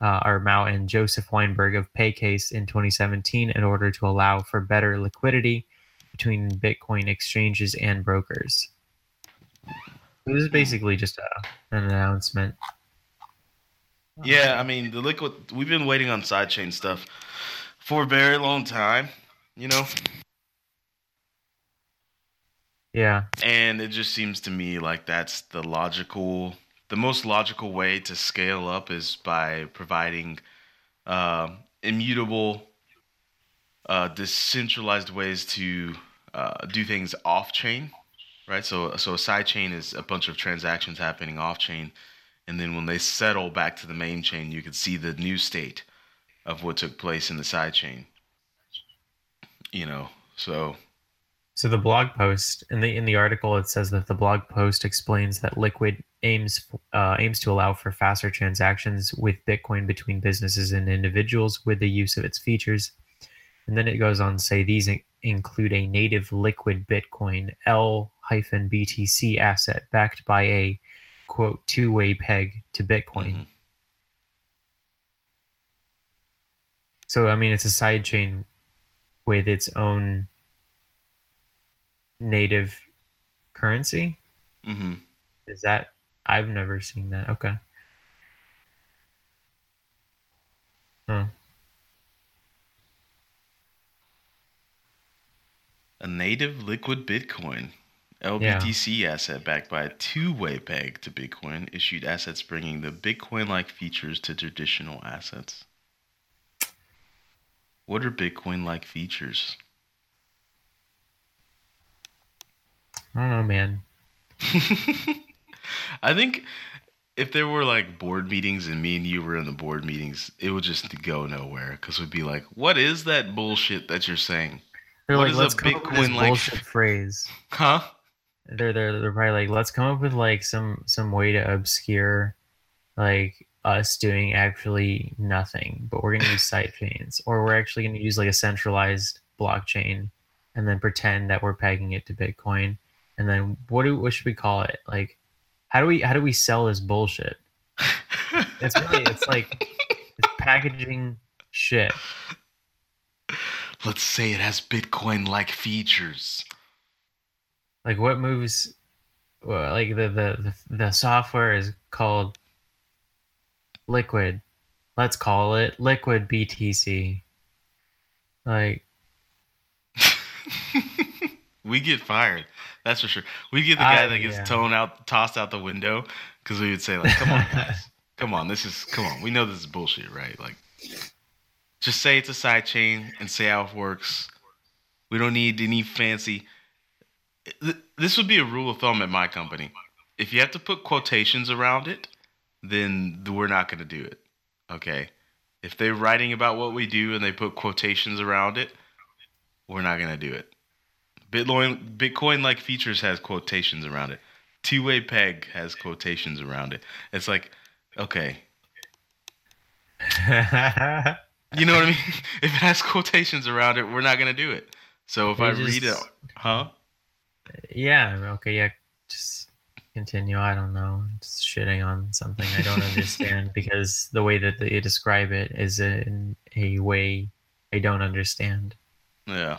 uh, or Mow and Joseph Weinberg of Paycase in 2017 in order to allow for better liquidity between Bitcoin exchanges and brokers. This is basically just a, an announcement. Yeah, I mean the liquid. We've been waiting on sidechain stuff for a very long time, you know, Yeah, and it just seems to me like that's the logical, the most logical way to scale up is by providing uh, immutable, uh, decentralized ways to uh, do things off chain, right? So, so a sidechain is a bunch of transactions happening off chain, and then when they settle back to the main chain, you can see the new state of what took place in the sidechain. You know, so So the blog post in the in the article it says that the blog post explains that Liquid aims uh, aims to allow for faster transactions with Bitcoin between businesses and individuals with the use of its features. And then it goes on to say these include a native liquid Bitcoin L-BTC asset backed by a quote two-way peg to Bitcoin. Mhm. So I mean, it's a sidechain with its own native currency. Mm-hmm. Is that? I've never seen that. Okay. Huh. A native liquid Bitcoin. LBTC asset backed by a two-way peg to Bitcoin issued assets bringing the Bitcoin-like features to traditional assets. What are Bitcoin-like features? I don't know, man. *laughs* I think if there were like board meetings and me and you were in the board meetings, it would just go nowhere because we'd be like, "What is that bullshit that you're saying?" They're What like, let's come up with this Bitcoin-like- bullshit phrase. Huh? They're they're they're probably like, let's come up with like some some way to obscure like us doing actually nothing, but we're gonna use *laughs* side chains, or we're actually gonna use like a centralized blockchain, and then pretend that we're pegging it to Bitcoin, and then what do what should we call it? Like, how do we how do we sell this bullshit? *laughs* It's really it's like it's packaging shit. Let's say it has Bitcoin-like features. like what moves well, like the, the the the software is called liquid let's call it liquid btc like *laughs* we get fired. That's for sure. We get the guy I- that gets yeah. thrown out, tossed out the window, because we would say like, "Come on, guys, come on, this is come on. We know this is bullshit, right? Like, just say it's a side chain and say how it works. We don't need any fancy. This would be a rule of thumb at my company. If you have to put quotations around it, then we're not going to do it. Okay. If they're writing about what we do and they put quotations around it, we're not going to do it. Bitcoin Bitcoin like features has quotations around it. Two way peg has quotations around it. It's like, okay, *laughs* you know what I mean? *laughs* if it has quotations around it, we're not gonna do it. So if They I read it, huh? yeah okay yeah just continue i don't know just shitting on something i don't understand *laughs* because the way that they describe it is in a way i don't understand Yeah.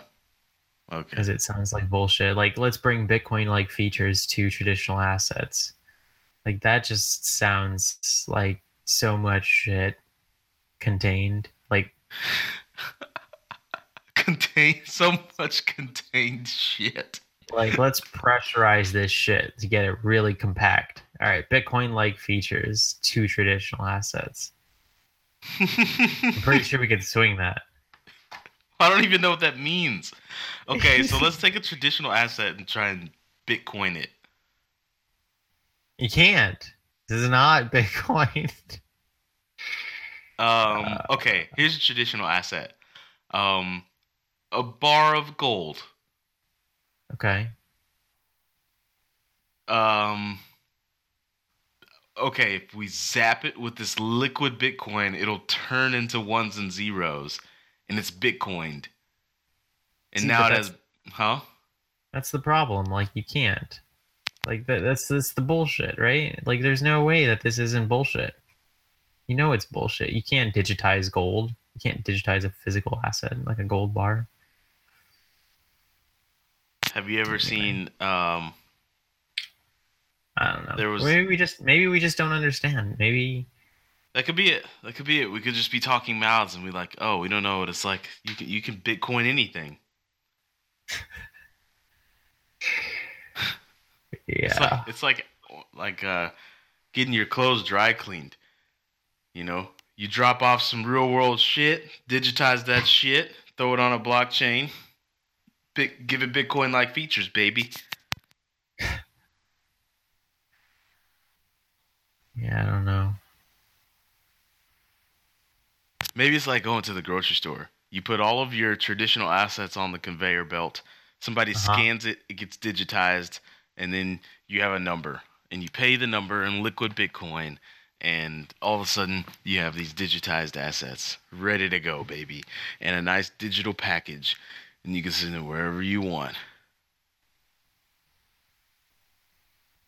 Okay. because it sounds like bullshit. Like, let's bring Bitcoin like features to traditional assets. Like, that just sounds like so much shit contained. Like, *laughs* Contain so much contained shit. Like let's pressurize this shit to get it really compact. All right, Bitcoin like features to traditional assets. I'm *laughs* pretty sure we could swing that. I don't even know what that means. Okay, so *laughs* let's take a traditional asset and try and Bitcoin it. You can't. This is not *laughs* Bitcoin. Um, okay, here's a traditional asset. Um, a bar of gold. Okay. Um, okay, if we zap it with this liquid Bitcoin, it'll turn into ones and zeros, and it's Bitcoined. And See, now it has, huh? That's the problem. Like you can't. Like that, that's that's the bullshit, right? Like there's no way that this isn't bullshit. You know it's bullshit. You can't digitize gold. You can't digitize a physical asset like a gold bar. Have you ever seen um? I don't know. There was- maybe we just maybe we just don't understand. Maybe That could be it. That could be it. We could just be talking mouths and be like, "Oh, we don't know what it's like. You can you can Bitcoin anything." *laughs* It's like yeah. it's like like uh, getting your clothes dry cleaned. You know, you drop off some real world shit, digitize that shit, throw it on a blockchain, bit, give it Bitcoin like features, baby. Yeah, I don't know. Maybe it's like going to the grocery store. You put all of your traditional assets on the conveyor belt. Somebody Uh-huh. scans it, it gets digitized, and then you have a number. And you pay the number in liquid Bitcoin, and all of a sudden you have these digitized assets ready to go, baby, and a nice digital package. And you can send it wherever you want.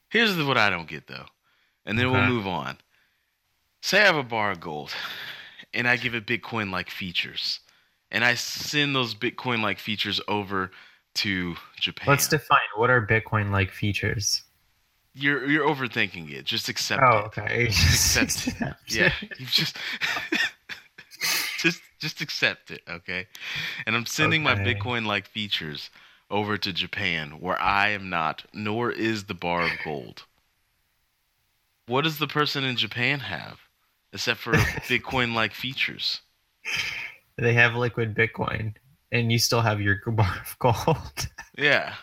Here's what I don't get though, and then we'll move on. Say I have a bar of gold, and I give it Bitcoin-like features, and I send those Bitcoin-like features over to Japan. Let's define what are Bitcoin like features. you're you're overthinking it. Just accept Oh, it. okay. *laughs* Just accept it. Yeah, you just *laughs* just just accept it, okay? And I'm sending my Bitcoin like features over to Japan where I am not, nor is the bar of gold. What does the person in Japan have except for *laughs* Bitcoin like features? They have liquid Bitcoin, and you still have your *laughs* bar of gold. Yeah.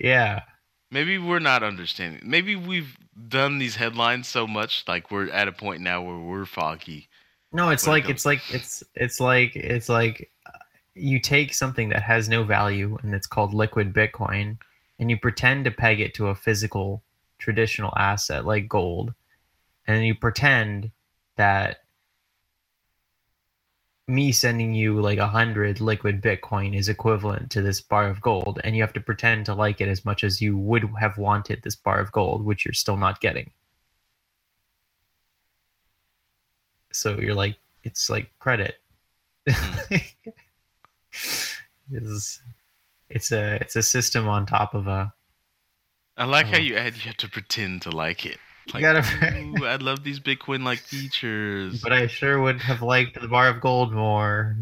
yeah. Maybe we're not understanding. Maybe we've done these headlines so much like we're at a point now where we're foggy. No, it's When it like it's like it's it's like it's like you take something that has no value and it's called liquid Bitcoin, and you pretend to peg it to a physical traditional asset like gold, and you pretend that me sending you like a hundred liquid Bitcoin is equivalent to this bar of gold, and you have to pretend to like it as much as you would have wanted this bar of gold, which you're still not getting. So you're like, it's like credit. Hmm. *laughs* it's, it's a it's a system on top of a. I like how Oh. you add you have to pretend to like it. Like, gotta- "Ooh, *laughs* I love these Bitcoin like features. But I sure would have liked the bar of gold more.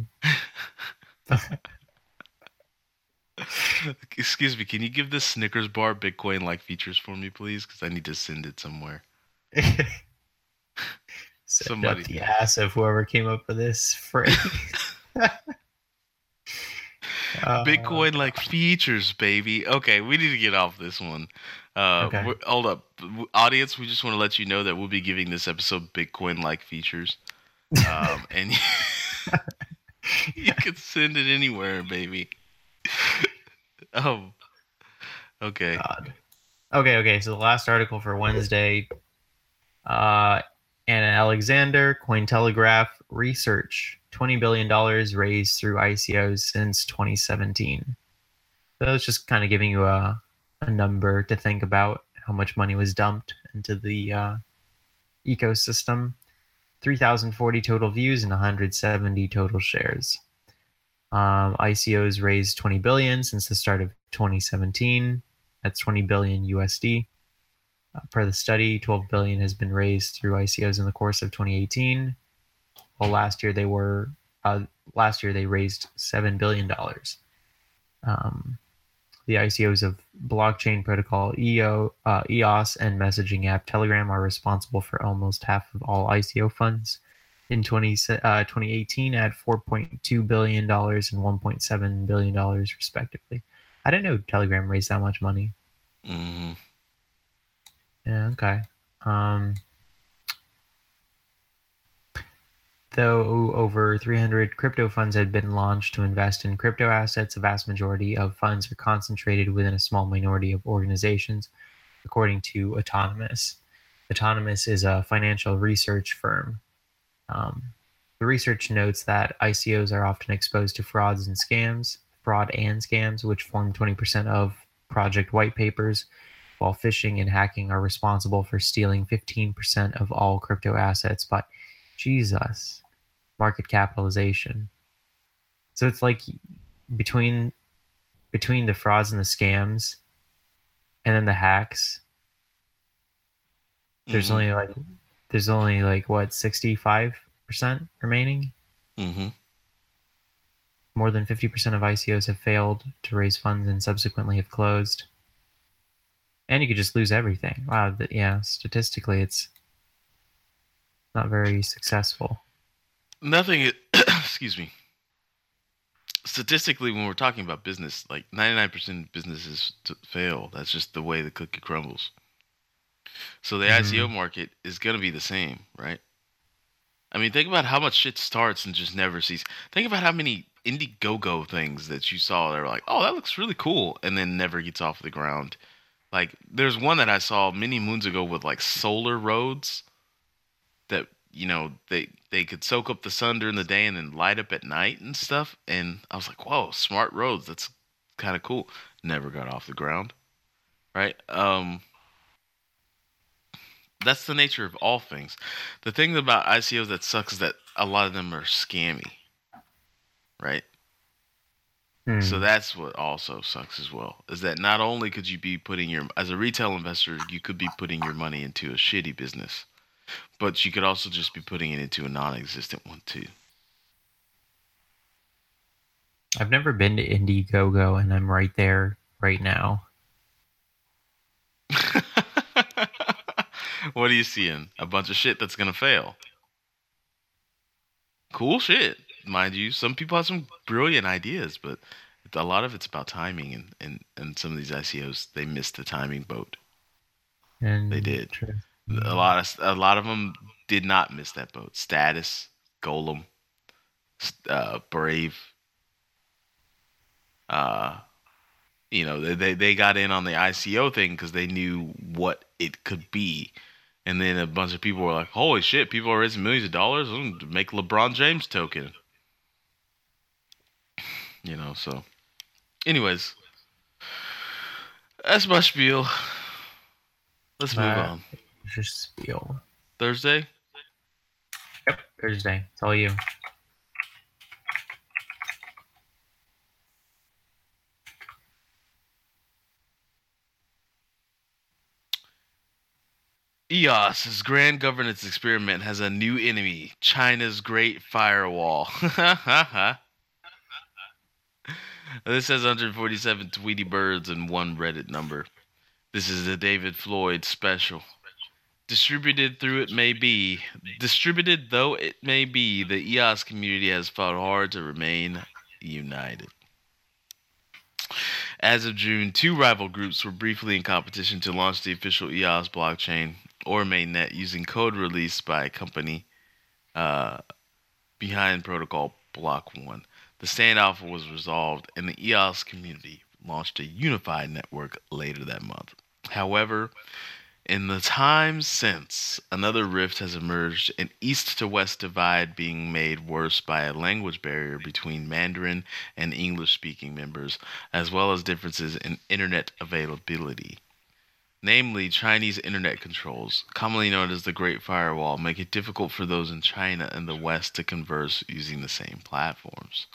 *laughs* Excuse me, can you give this Snickers bar Bitcoin like features for me, please? Because I need to send it somewhere. Somebody- up the ass of whoever came up with this phrase. *laughs* Uh, Bitcoin like features, baby. Okay, we need to get off this one. Uh, Okay. hold up, audience. We just want to let you know that we'll be giving this episode Bitcoin like features, um, *laughs* and *laughs* you can send it anywhere, baby. oh, okay. God. Okay, okay. So the last article for Wednesday, uh, Anna Alexander, Cointelegraph Research, twenty billion dollars raised through ICOs since 2017. So it's just kind of giving you a a number to think about how much money was dumped into the uh, ecosystem. 3,040 total views and 170 total shares. Um, ICOs raised 20 billion since the start of 2017. That's 20 billion USD. Uh, per the study, 12 billion has been raised through ICOs in the course of 2018. Well, last year they were uh, last year they raised seven billion dollars. Um, the ICOs of blockchain protocol EO, uh, EOS and messaging app Telegram are responsible for almost half of all ICO funds in 20, uh, 2018 at 4.2 billion dollars and 1.7 billion dollars respectively. I didn't know Telegram raised that much money. hmm Yeah, okay. Um, though over 300 crypto funds had been launched to invest in crypto assets, a vast majority of funds are concentrated within a small minority of organizations, according to Autonomous. Autonomous is a financial research firm. Um, the research notes that ICOs are often exposed to frauds and scams, fraud and scams, which form 20% of project white papers, while phishing and hacking are responsible for stealing 15% of all crypto assets. But Jesus, market capitalization. So it's like between between the frauds and the scams, and then the hacks. There's Mhm. only like there's only like what 65% remaining. hmm More than 50% of ICOs have failed to raise funds and subsequently have closed. And you could just lose everything. Wow, th- yeah, statistically it's not very successful. Nothing. *coughs* excuse me. Statistically, when we're talking about business, like 99% of businesses t- fail. That's just the way the cookie crumbles. So the Mhm. ICO market is going to be the same, right? I mean, think about how much shit starts and just never cease. Think about how many Indiegogo things that you saw that were like, oh, that looks really cool, and then never gets off the ground. Like, there's one that I saw many moons ago with like solar roads that you know they they could soak up the sun during the day and then light up at night and stuff. And I was like, whoa, smart roads. That's kind of cool. Never got off the ground, right? Um, that's the nature of all things. The thing about ICOs that sucks is that a lot of them are scammy, right? Hmm. So that's what also sucks as well. Is that not only could you be putting your as a retail investor, you could be putting your money into a shitty business, but you could also just be putting it into a non-existent one too. I've never been to Indiegogo, and I'm right there right now. *laughs* what are you seeing? A bunch of shit that's gonna fail. Cool shit, mind you. Some people have some brilliant ideas, but a lot of it's about timing, and and, and some of these ICOs they missed the timing boat. And They did. A lot of a lot of them did not miss that boat. Status, Golem, uh, Brave. Uh, you know they, they they got in on the ICO thing because they knew what it could be, and then a bunch of people were like, "Holy shit! People are raising millions of dollars I'm gonna make LeBron James token." You know, so. Anyways, that's my spiel. Let's move Uh, on. Just spiel. Thursday. Yep, Thursday. It's all you. EOS's grand governance experiment has a new enemy China's Great Firewall. *laughs* this has 147 Tweety birds and one Reddit number. This is the David Floyd special. Distributed through it may be, distributed though it may be, the EOS community has fought hard to remain united. As of June, two rival groups were briefly in competition to launch the official EOS blockchain or mainnet using code released by a company uh, behind protocol Block One. The standoff was resolved, and the EOS community launched a unified network later that month. However, in the time since, another rift has emerged, an east to west divide being made worse by a language barrier between Mandarin and English speaking members, as well as differences in internet availability. Namely, Chinese internet controls, commonly known as the Great Firewall, make it difficult for those in China and the West to converse using the same platforms.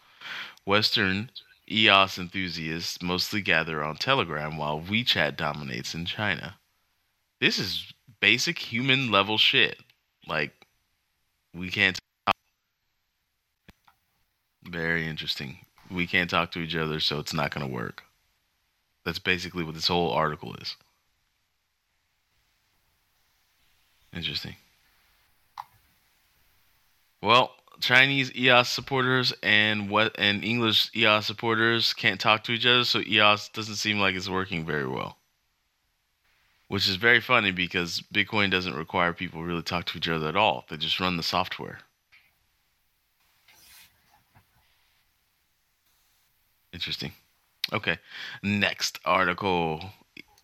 Western EOS enthusiasts mostly gather on Telegram while WeChat dominates in China. This is basic human level shit. Like, we can't talk. Very interesting. We can't talk to each other, so it's not going to work. That's basically what this whole article is. Interesting. Well, Chinese EOS supporters and what and English EOS supporters can't talk to each other, so EOS doesn't seem like it's working very well. Which is very funny because Bitcoin doesn't require people really talk to each other at all. They just run the software. Interesting. Okay. Next article.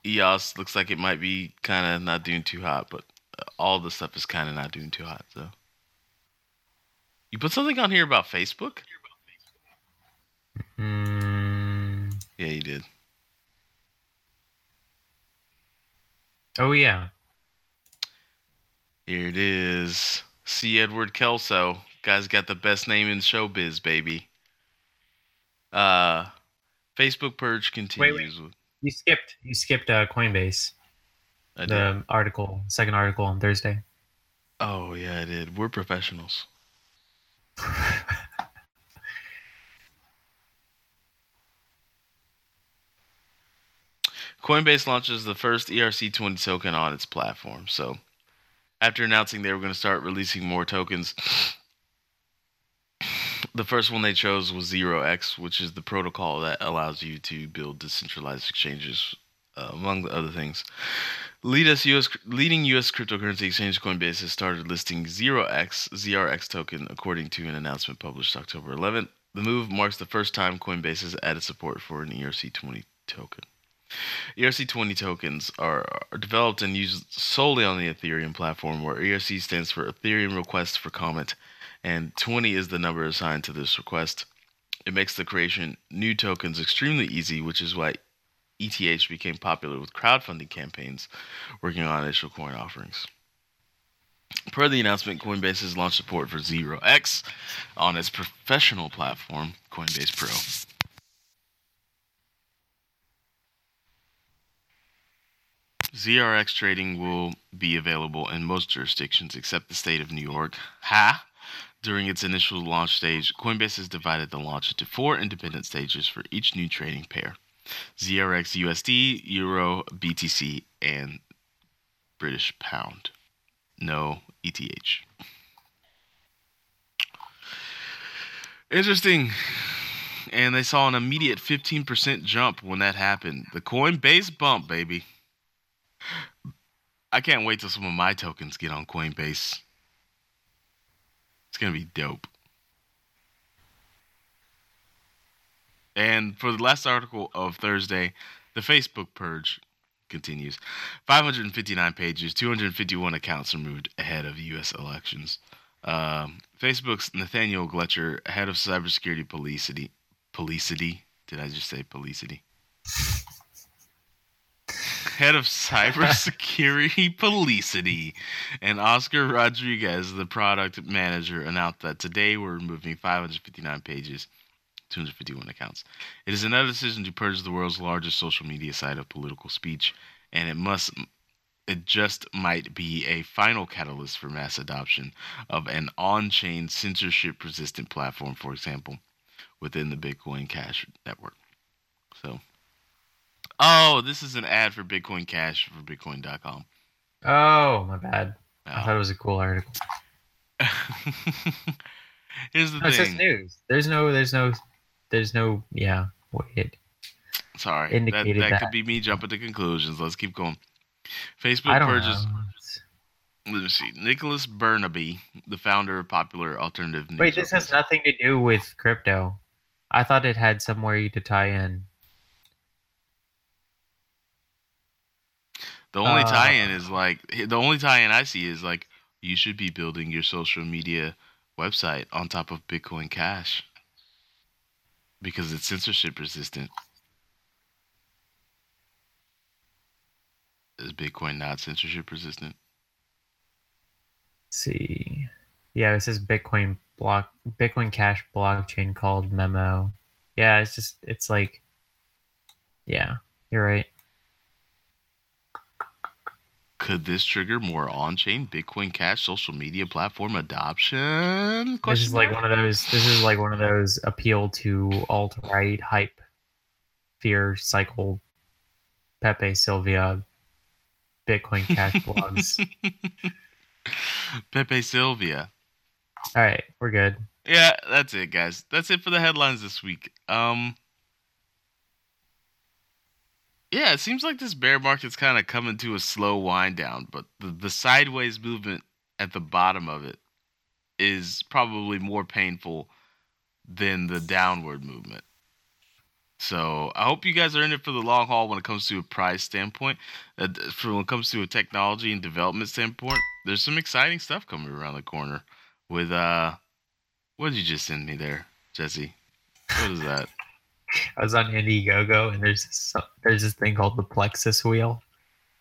EOS looks like it might be kind of not doing too hot, but all the stuff is kind of not doing too hot. So, you put something on here about Facebook? Mm, Yeah, you did. oh yeah. Here it is. C. Edward Kelso. Guy's got the best name in showbiz, baby. Uh, Facebook purge continues. with You skipped. You skipped uh, Coinbase. I did. The article, second article on Thursday. Oh yeah, I did. We're professionals. *laughs* Coinbase launches the first ERC20 token on its platform. So, after announcing they were going to start releasing more tokens, *sniffs* the first one they chose was 0x, which is the protocol that allows you to build decentralized exchanges, uh, among the other things. Lead us US, leading U.S. cryptocurrency exchange Coinbase has started listing 0x ZRX token, according to an announcement published October 11th. The move marks the first time Coinbase has added support for an ERC20 token. ERC20 tokens are, are developed and used solely on the Ethereum platform, where ERC stands for Ethereum Request for Comment, and 20 is the number assigned to this request. It makes the creation new tokens extremely easy, which is why ETH became popular with crowdfunding campaigns working on initial coin offerings. Per the announcement, Coinbase has launched support for Zero X on its professional platform, Coinbase Pro. ZRX trading will be available in most jurisdictions except the state of New York. Ha! During its initial launch stage, Coinbase has divided the launch into four independent stages for each new trading pair ZRX USD, Euro, BTC, and British Pound. No ETH. Interesting. And they saw an immediate 15% jump when that happened. The Coinbase bump, baby. I can't wait till some of my tokens get on Coinbase. It's going to be dope. And for the last article of Thursday, the Facebook purge continues. 559 pages, 251 accounts removed ahead of U.S. elections. Um, Facebook's Nathaniel Gleicher, head of cybersecurity policity, policity. Did I just say policity? head of cybersecurity *laughs* policity, and Oscar Rodriguez, the product manager, announced that today we're removing 559 pages, 251 accounts. It is another decision to purge the world's largest social media site of political speech, and it must it just might be a final catalyst for mass adoption of an on-chain censorship resistant platform, for example, within the Bitcoin Cash network. So Oh, this is an ad for Bitcoin Cash for Bitcoin.com. Oh, my bad. Oh. I thought it was a cool article. *laughs* Here's the no, thing. It's just news. There's no, there's no, there's no, yeah. Wait. Sorry, indicated that, that, that, could be me jumping to conclusions. Let's keep going. Facebook purchased. Let me see. Nicholas Bernabe the founder of popular alternative. Wait, this has nothing to do with crypto. I thought it had somewhere to tie in. The only uh, tie-in is like the only tie-in I see is like you should be building your social media website on top of Bitcoin Cash because it's censorship resistant. Is Bitcoin not censorship resistant? Let's see. Yeah, it says Bitcoin block Bitcoin Cash blockchain called Memo. Yeah, it's just it's like yeah, you're right. Could this trigger more on-chain Bitcoin Cash social media platform adoption? Question this is like one of those. This is like one of those appeal to alt-right hype, fear cycle, Pepe Silvia, Bitcoin Cash *laughs* blogs. Pepe Silvia. All right, we're good. Yeah, that's it, guys. That's it for the headlines this week. Um, yeah, it seems like this bear market's kind of coming to a slow wind down, but the, the sideways movement at the bottom of it is probably more painful than the downward movement. So I hope you guys are in it for the long haul when it comes to a price standpoint. Uh, for when it comes to a technology and development standpoint, there's some exciting stuff coming around the corner. With uh, what did you just send me there, Jesse? What is that? I was on Indiegogo and there's this, there's this thing called the Plexus wheel,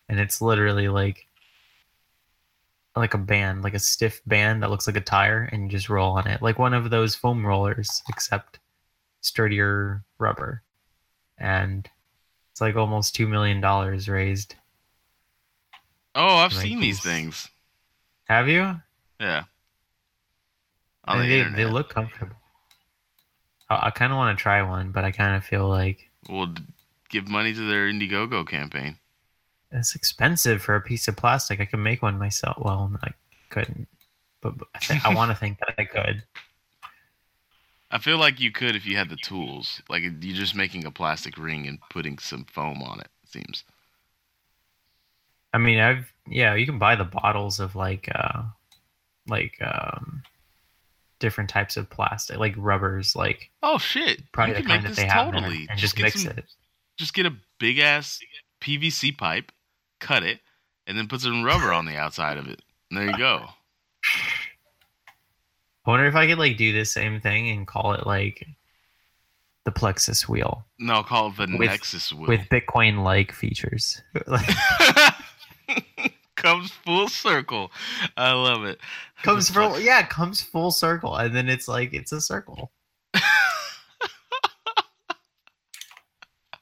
and it's literally like like a band, like a stiff band that looks like a tire, and you just roll on it, like one of those foam rollers, except sturdier rubber, and it's like almost two million dollars raised. Oh, I've like seen these things. Have you? Yeah. On the they, they look comfortable. I, I kind of want to try one, but I kind of feel like well, give money to their Indiegogo campaign. It's expensive for a piece of plastic. I could make one myself. Well, I couldn't, but I, th- I want to *laughs* think that I could. I feel like you could if you had the tools. Like you're just making a plastic ring and putting some foam on it. it seems. I mean, I've yeah, you can buy the bottles of like uh like um different types of plastic, like rubbers, like oh shit, probably the kind that they have, totally. and just, just mix some, it. Just get a big ass PVC pipe, cut it, and then put some rubber on the outside of it. And there you go. I wonder if I could like do the same thing and call it like the Plexus wheel No, call it the With- Nexus wheel. with Bitcoin like features. *laughs* *laughs* *laughs* Comes full circle. I love it. comes full yeah, comes full circle and then it's like it's a circle.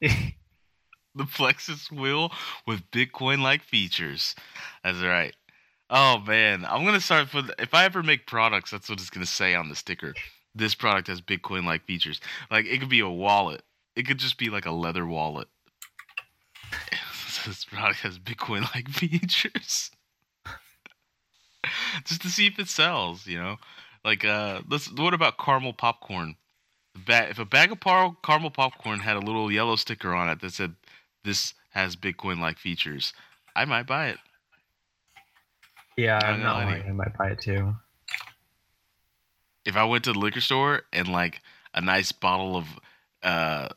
*laughs* the Plexus wheel with Bitcoin like features. That's right. Oh man, I'm gonna start with if I ever make products, that's what it's gonna say on the sticker. This product has Bitcoin like features. Like it could be a wallet. It could just be like a leather wallet. This product has Bitcoin like *laughs* features. just to see if it sells, you know? Like uh let's what about caramel popcorn? If a bag of par- caramel popcorn had a little yellow sticker on it that said this has Bitcoin like features, I might buy it. yeah, I'm not lying. I might buy it too. If I went to the liquor store and like a nice bottle of uh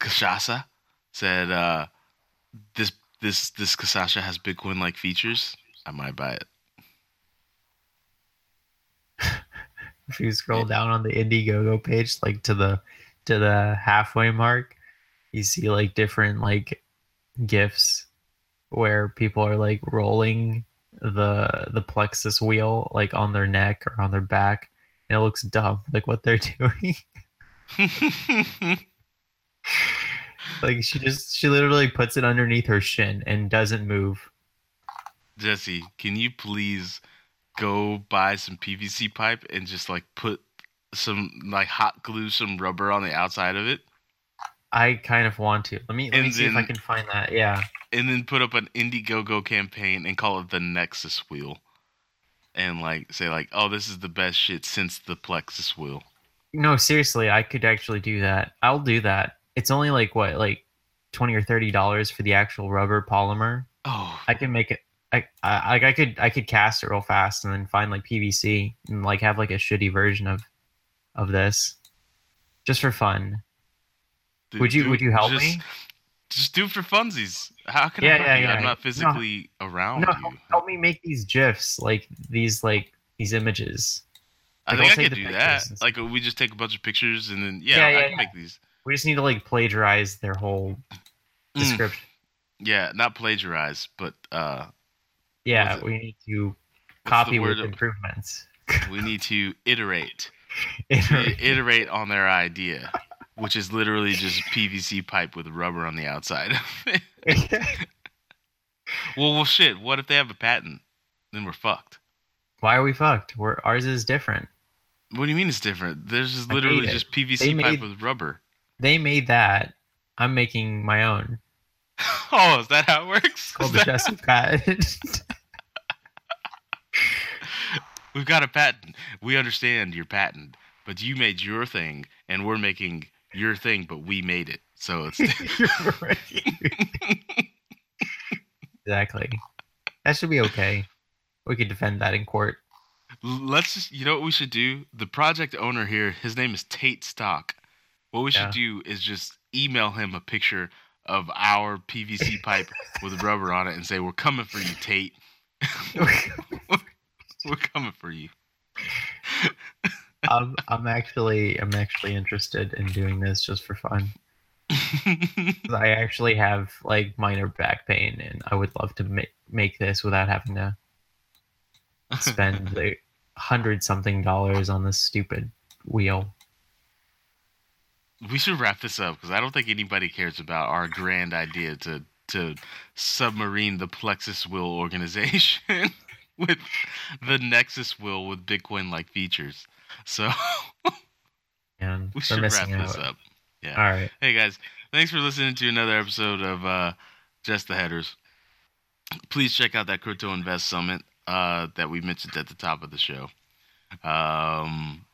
cachaça said uh this this this cachaça has Bitcoin like features, I might buy it. *laughs* If you scroll down on the Indiegogo page, like to the to the halfway mark, you see like different like gifs where people are like rolling the the plexus wheel like on their neck or on their back. And it looks dumb, like what they're *laughs* doing. *laughs* like she just she literally puts it underneath her shin and doesn't move. Jesse, can you please go buy some PVC pipe and just like put some like hot glue some rubber on the outside of it I kind of want to. Let me let me And see if I can find that. Yeah. and then put up an Indiegogo campaign and call it the Nexus wheel. And like say like, "Oh, this is the best shit since the Plexus wheel." No, seriously, I could actually do that. I'll do that. It's only like what, like twenty or thirty dollars for the actual rubber polymer. Oh, I can make it. I, I like I could I could cast it real fast and then find like PVC and like have like a shitty version of of this, just for fun. dude, would you dude, would you help just, me? Just do it for funsies. How can Yeah, I yeah, yeah. I'm not No, physically around No, you. help, me make these gifs like these like these images. I think I'll I could do that. Like we just take a bunch of pictures and then yeah, Yeah, I can make these. We just need to like plagiarize their whole Mm, description. yeah, not plagiarize, but uh, Yeah, we need to copy with of- improvements. we need to iterate. *laughs* I- iterate on their idea, which is literally just PVC pipe with rubber on the outside. *laughs* well, well, shit. What if they have a patent? Then we're fucked. Why are we fucked? We're, ours is different. What do you mean it's different? There's just literally just PVC They pipe made- with rubber. They made that. I'm making my own. *laughs* Oh, is that how it works? It's called Is the that- Jesse *laughs* patent. We've got a patent. We understand your patent, but you made your thing, and we're making your thing, but we made it. So it's *laughs* exactly. That should be okay. We could defend that in court. Let's just, you know what we should do? The project owner here, his name is Tate Stock. What we should Yeah. do is just email him a picture of our PVC pipe with rubber on it and say, We're coming for you, Tate. *laughs* *laughs* We're coming for you. I'm I'm actually I'm actually interested in doing this just for fun. *laughs* I actually have like minor back pain, and I would love to make make this without having to spend the hundred something dollars on this stupid wheel. We should wrap this up because I don't think anybody cares about our grand idea to to submarine the Plexus Will organization *laughs* with the Nexus Will with Bitcoin like features. So And we should wrap missing this up. Yeah. All right. Hey guys, thanks for listening to another episode of uh, Just the Headers. Please check out that Crypto Invest Summit uh, that we mentioned at the top of the show. Um,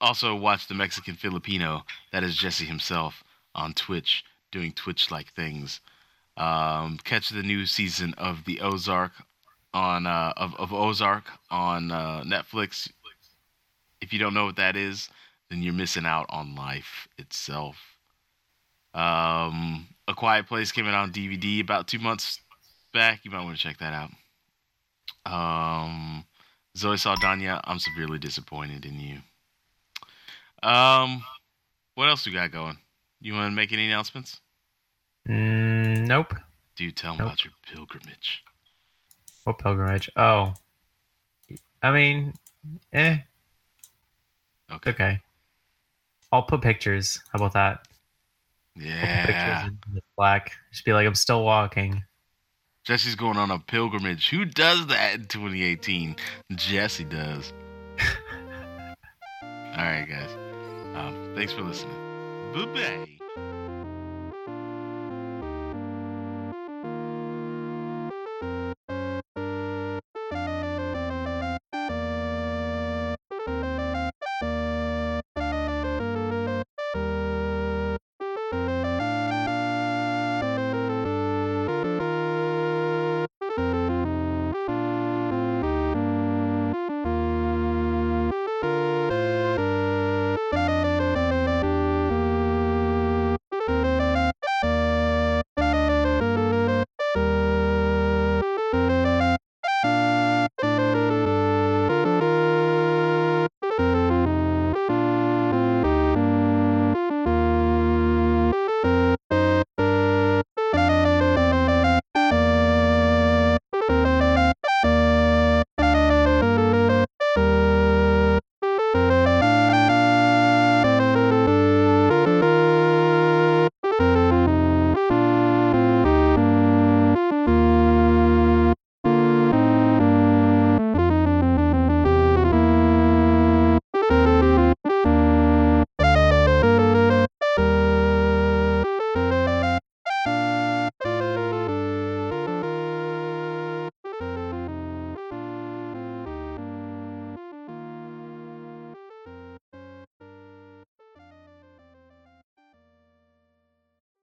also, watch the Mexican Filipino, that is Jesse himself, on Twitch, doing Twitch like things. Um, catch the new season of the Ozark on uh, of, of Ozark on uh, Netflix. If you don't know what that is, then you're missing out on life itself. Um, A Quiet Place came out on DVD about two months back. You might want to check that out. Um, Zoe Saldana, I'm severely disappointed in you. Um, what else we got going? You want to make any announcements? Mm, nope. Do you tell them Nope. about your pilgrimage. What pilgrimage? Oh, I mean, eh, Okay. okay. I'll put pictures. How about that? Yeah. Pictures in black. Just be like, I'm still walking. Jesse's going on a pilgrimage. Who does that in 2018? Jesse does. *laughs* All right, guys. Um, thanks for listening. Bye bye.